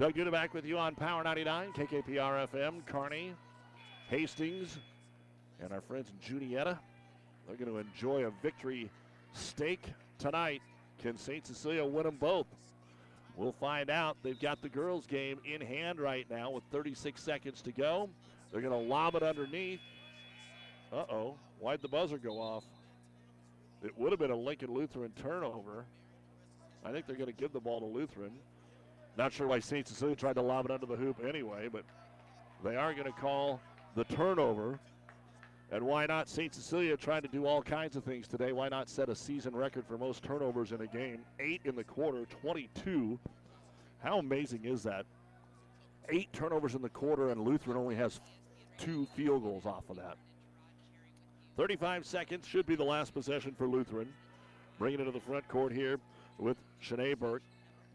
Doug Duda back with you on Power 99, KKPR FM, Kearney, Hastings, and our friends in Juniata. They're going to enjoy a victory steak tonight. Can St. Cecilia win them both? We'll find out. They've got the girls' game in hand right now with 36 seconds to go. They're going to lob it underneath. Uh oh. Why'd the buzzer go off? It would have been a Lincoln Lutheran turnover. I think they're going to give the ball to Lutheran. Not sure why St. Cecilia tried to lob it under the hoop anyway, but they are going to call the turnover. And why not St. Cecilia trying to do all kinds of things today? Why not set a season record for most turnovers in a game? Eight in the quarter, 22. How amazing is that? Eight turnovers in the quarter, and Lutheran only has two field goals off of that. 35 seconds should be the last possession for Lutheran. Bringing it to the front court here with Shanae Burke.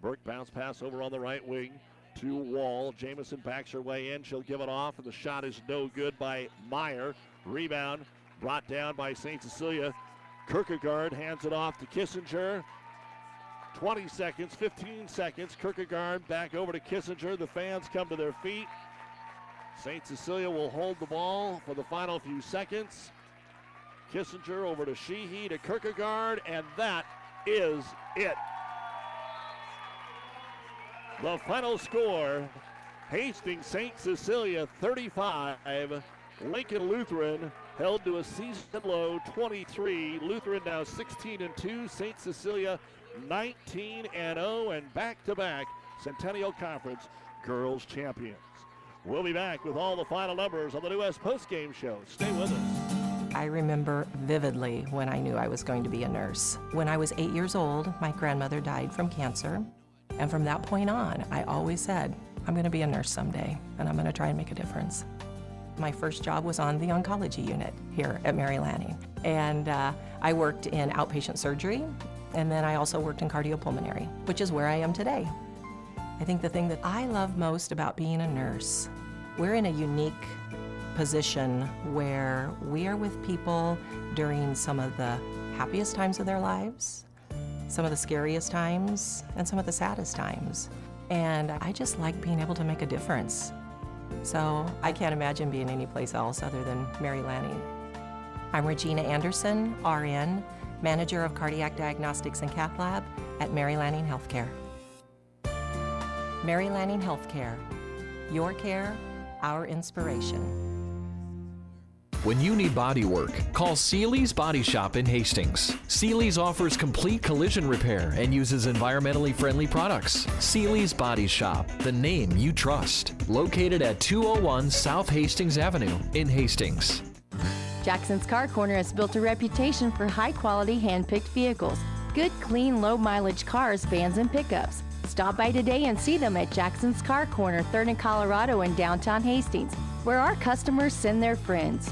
Burke bounce pass over on the right wing to Wall. Jamison backs her way in. She'll give it off, and the shot is no good by Meyer. Rebound brought down by St. Cecilia. Kierkegaard hands it off to Kissinger. 20 seconds, 15 seconds. Kierkegaard back over to Kissinger. The fans come to their feet. St. Cecilia will hold the ball for the final few seconds. Kissinger over to Sheehy to Kierkegaard, and that is it. The final score Hastings St. Cecilia 35, Lincoln Lutheran held to a season low 23. Lutheran now 16 and 2, St. Cecilia 19 and 0, and back to back Centennial Conference girls champions. We'll be back with all the final numbers on the New West Post Game Show. Stay with us. I remember vividly when I knew I was going to be a nurse. When I was eight years old, my grandmother died from cancer. And from that point on, I always said, I'm going to be a nurse someday, and I'm going to try and make a difference. My first job was on the oncology unit here at Mary Lanning. And uh, I worked in outpatient surgery, and then I also worked in cardiopulmonary, which is where I am today. I think the thing that I love most about being a nurse, we're in a unique position where we are with people during some of the happiest times of their lives, some of the scariest times, and some of the saddest times. And I just like being able to make a difference. So I can't imagine being anyplace else other than Mary Lanning. I'm Regina Anderson, RN, Manager of Cardiac Diagnostics and Cath Lab at Mary Lanning Healthcare. Mary Lanning Healthcare. Your care, our inspiration. When you need body work, call Seeley's Body Shop in Hastings. Seeley's offers complete collision repair and uses environmentally friendly products. Seeley's Body Shop, the name you trust. Located at 201 South Hastings Avenue in Hastings. Jackson's Car Corner has built a reputation for high quality hand picked vehicles. Good, clean, low mileage cars, vans, and pickups. Stop by today and see them at Jackson's Car Corner, 3rd and Colorado in downtown Hastings, where our customers send their friends.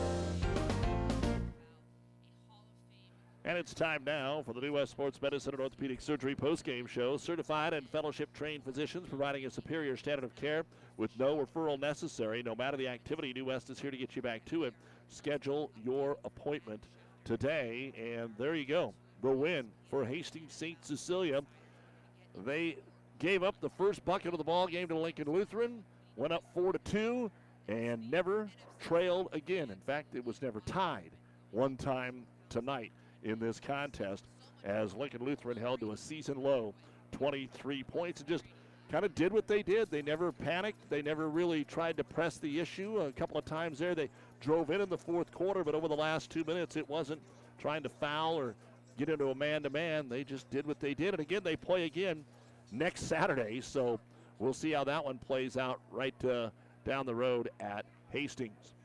And it's time now for the New West Sports Medicine and Orthopedic Surgery post-game show. Certified and fellowship-trained physicians providing a superior standard of care with no referral necessary. No matter the activity, New West is here to get you back to it. Schedule your appointment today, and there you go. The win for Hastings St. Cecilia. They gave up the first bucket of the ball game to Lincoln Lutheran, went up four to two, and never trailed again. In fact, it was never tied one time tonight in this contest as Lincoln Lutheran held to a season low 23 points and just kind of did what they did. They never panicked. They never really tried to press the issue. A couple of times there, they drove in in the fourth quarter, but over the last two minutes, it wasn't trying to foul or get into a man to man. They just did what they did. And again, they play again next Saturday, so we'll see how that one plays out right uh, down the road at Hastings.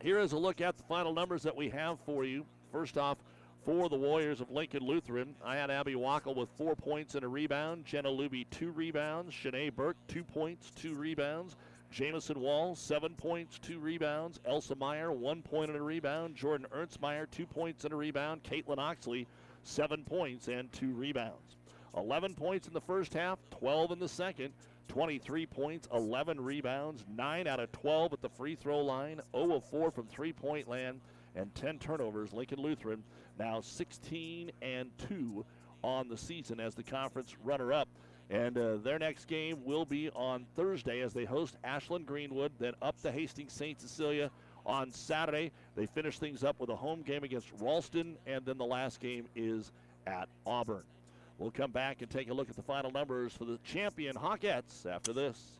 Here is a look at the final numbers that we have for you. First off, for the Warriors of Lincoln Lutheran. I had Abby Wackel with four points and a rebound. Jenna Luby, two rebounds. Shanae Burke, two points, two rebounds. Jamison Wall, seven points, two rebounds. Elsa Meyer, one point and a rebound. Jordan Ernstmeyer, two points and a rebound. Caitlin Oxley, seven points and two rebounds. 11 points in the first half, 12 in the second. 23 points, 11 rebounds, 9 out of 12 at the free throw line, 0 of 4 from three point land, and 10 turnovers. Lincoln Lutheran now 16 and 2 on the season as the conference runner up. And uh, their next game will be on Thursday as they host Ashland Greenwood, then up to Hastings St. Cecilia on Saturday. They finish things up with a home game against Ralston, and then the last game is at Auburn. We'll come back and take a look at the final numbers for the champion Hawkettes after this.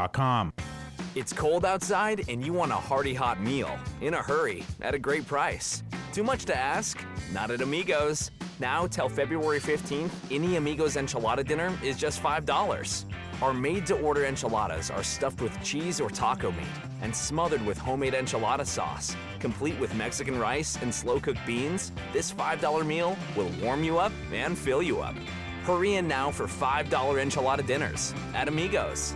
It's cold outside and you want a hearty hot meal in a hurry at a great price. Too much to ask? Not at Amigos. Now till February 15th, any Amigos enchilada dinner is just $5. Our made to order enchiladas are stuffed with cheese or taco meat and smothered with homemade enchilada sauce. Complete with Mexican rice and slow cooked beans, this $5 meal will warm you up and fill you up. Hurry in now for $5 enchilada dinners at Amigos.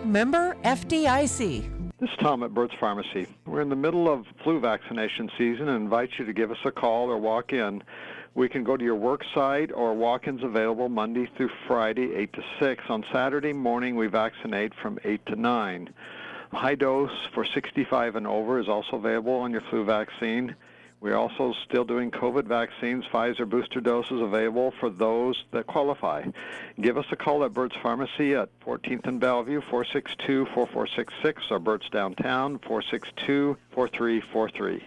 Member FDIC. This is Tom at Burt's Pharmacy. We're in the middle of flu vaccination season and invite you to give us a call or walk in. We can go to your work site or walk-ins available Monday through Friday, 8 to 6. On Saturday morning, we vaccinate from 8 to 9. High dose for 65 and over is also available on your flu vaccine. We're also still doing COVID vaccines, Pfizer booster doses available for those that qualify. Give us a call at Burt's Pharmacy at 14th and Bellevue, 462-4466, or Burt's Downtown, 462-4343.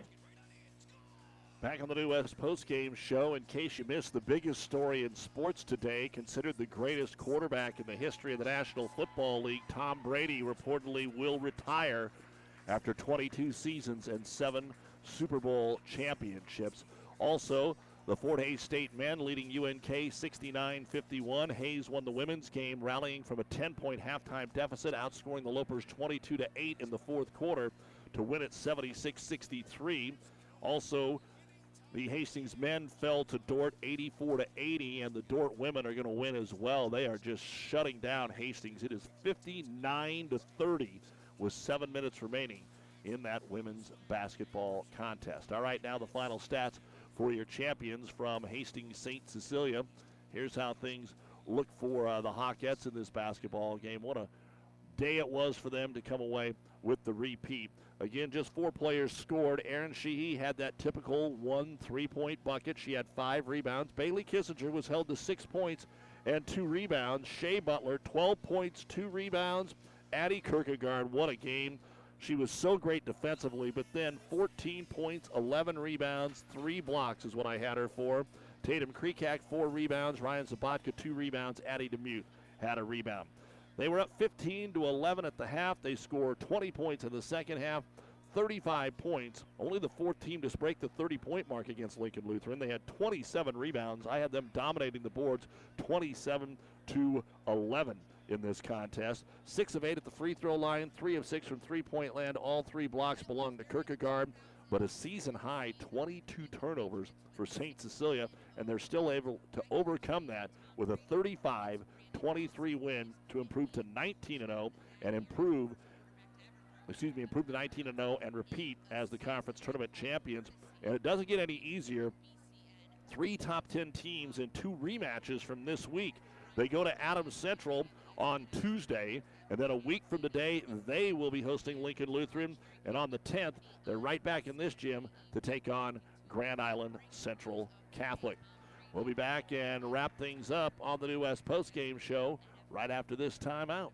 Back on the New West postgame show, in case you missed the biggest story in sports today, considered the greatest quarterback in the history of the National Football League, Tom Brady reportedly will retire after 22 seasons and seven Super Bowl championships. Also, the Fort Hays State men leading UNK 69 51. Hays won the women's game, rallying from a 10 point halftime deficit, outscoring the Lopers 22 8 in the fourth quarter to win it 76 63. Also, the Hastings men fell to Dordt 84 80, and the Dordt women are going to win as well. They are just shutting down Hastings. It is 59 30 with seven minutes remaining in that women's basketball contest. All right, now the final stats for your champions from Hastings St. Cecilia. Here's how things look for uh, the Hawkettes in this basketball game. What a day it was for them to come away with the repeat. Again, just four players scored. Aaron Sheehy had that typical one three point bucket. She had five rebounds. Bailey Kissinger was held to six points and two rebounds. Shea Butler, 12 points, two rebounds. Addie Kierkegaard, what a game. She was so great defensively, but then 14 points, 11 rebounds, three blocks is what I had her for. Tatum Krekak, four rebounds. Ryan Zabotka, two rebounds. Addie Demuth had a rebound. They were up 15 to 11 at the half. They scored 20 points in the second half, 35 points. Only the fourth team to break the 30 point mark against Lincoln Lutheran. They had 27 rebounds. I had them dominating the boards 27 to 11 in this contest. Six of eight at the free throw line, three of six from three point land. All three blocks belong to Kierkegaard, but a season high 22 turnovers for St. Cecilia, and they're still able to overcome that with a 35 23 win to improve to 19 0 and improve. Excuse me, improve to 19 0 and repeat as the conference tournament champions. And it doesn't get any easier. Three top 10 teams in two rematches from this week. They go to Adams Central on Tuesday. And then a week from today, they will be hosting Lincoln Lutheran. And on the 10th, they're right back in this gym to take on Grand Island Central Catholic. We'll be back and wrap things up on the New West postgame show right after this timeout.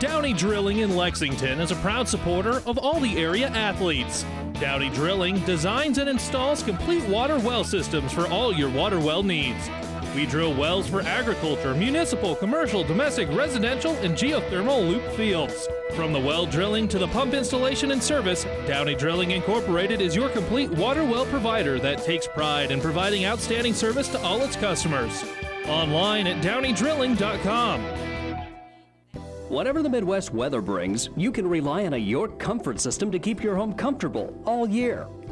Downey Drilling in Lexington is a proud supporter of all the area athletes. Downey Drilling designs and installs complete water well systems for all your water well needs. We drill wells for agriculture, municipal, commercial, domestic, residential, and geothermal loop fields. From the well drilling to the pump installation and service, Downey Drilling Incorporated is your complete water well provider that takes pride in providing outstanding service to all its customers. Online at downeydrilling.com. Whatever the Midwest weather brings, you can rely on a York comfort system to keep your home comfortable all year.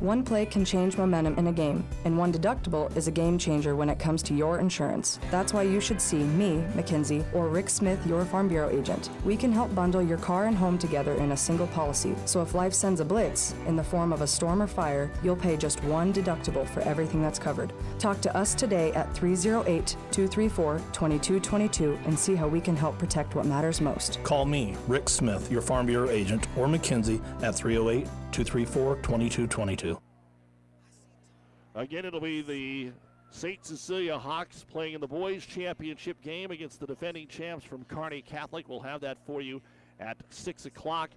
One play can change momentum in a game, and one deductible is a game changer when it comes to your insurance. That's why you should see me, Mackenzie, or Rick Smith, your Farm Bureau agent. We can help bundle your car and home together in a single policy, so if life sends a blitz in the form of a storm or fire, you'll pay just one deductible for everything that's covered. Talk to us today at 308 234 2222 and see how we can help protect what matters most. Call me, Rick Smith, your Farm Bureau agent, or Mackenzie at 308 234 2222. Again, it'll be the St. Cecilia Hawks playing in the boys' championship game against the defending champs from Kearney Catholic. We'll have that for you at 6 o'clock.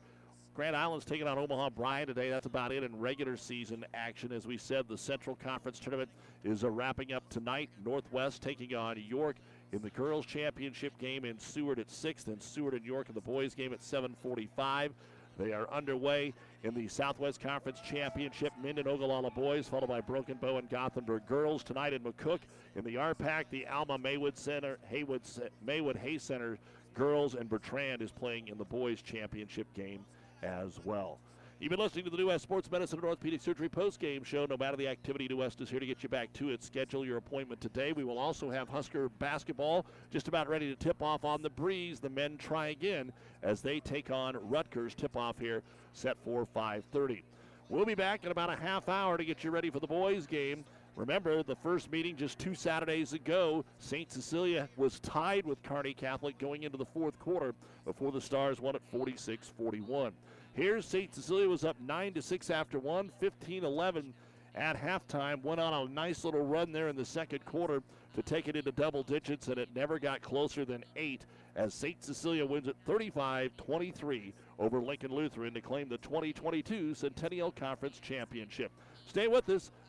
Grand Island's taking on Omaha Bryan today. That's about it in regular season action. As we said, the Central Conference tournament is wrapping up tonight. Northwest taking on York in the girls' championship game in Seward at 6th, and Seward and York in the boys' game at 7:45. They are underway in the Southwest Conference Championship. Minden Ogallala boys, followed by Broken Bow and Gothenburg girls tonight in McCook. In the RPAC, the Alma Maywood Center, Haywood Maywood Hayes Center girls, and Bertrand is playing in the boys' championship game as well. You've been listening to the New West Sports Medicine and Orthopedic Surgery post-game show. No matter the activity, New West is here to get you back to it. Schedule your appointment today. We will also have Husker basketball just about ready to tip off on the breeze. The men try again as they take on Rutgers. Tip-off here set for 5:30. We'll be back in about a half hour to get you ready for the boys' game. Remember, the first meeting just two Saturdays ago, St. Cecilia was tied with Kearney Catholic going into the fourth quarter before the Stars won at 46 41. Here's St. Cecilia was up 9 to 6 after one, 15 11 at halftime. Went on a nice little run there in the second quarter to take it into double digits, and it never got closer than eight as St. Cecilia wins at 35 23 over Lincoln Lutheran to claim the 2022 Centennial Conference Championship. Stay with us.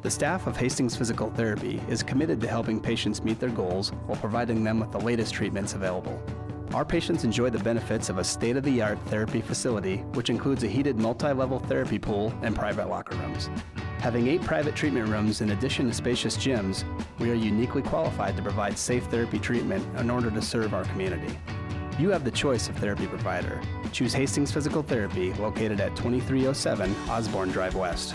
The staff of Hastings Physical Therapy is committed to helping patients meet their goals while providing them with the latest treatments available. Our patients enjoy the benefits of a state of the art therapy facility, which includes a heated multi level therapy pool and private locker rooms. Having eight private treatment rooms in addition to spacious gyms, we are uniquely qualified to provide safe therapy treatment in order to serve our community. You have the choice of therapy provider. Choose Hastings Physical Therapy, located at 2307 Osborne Drive West.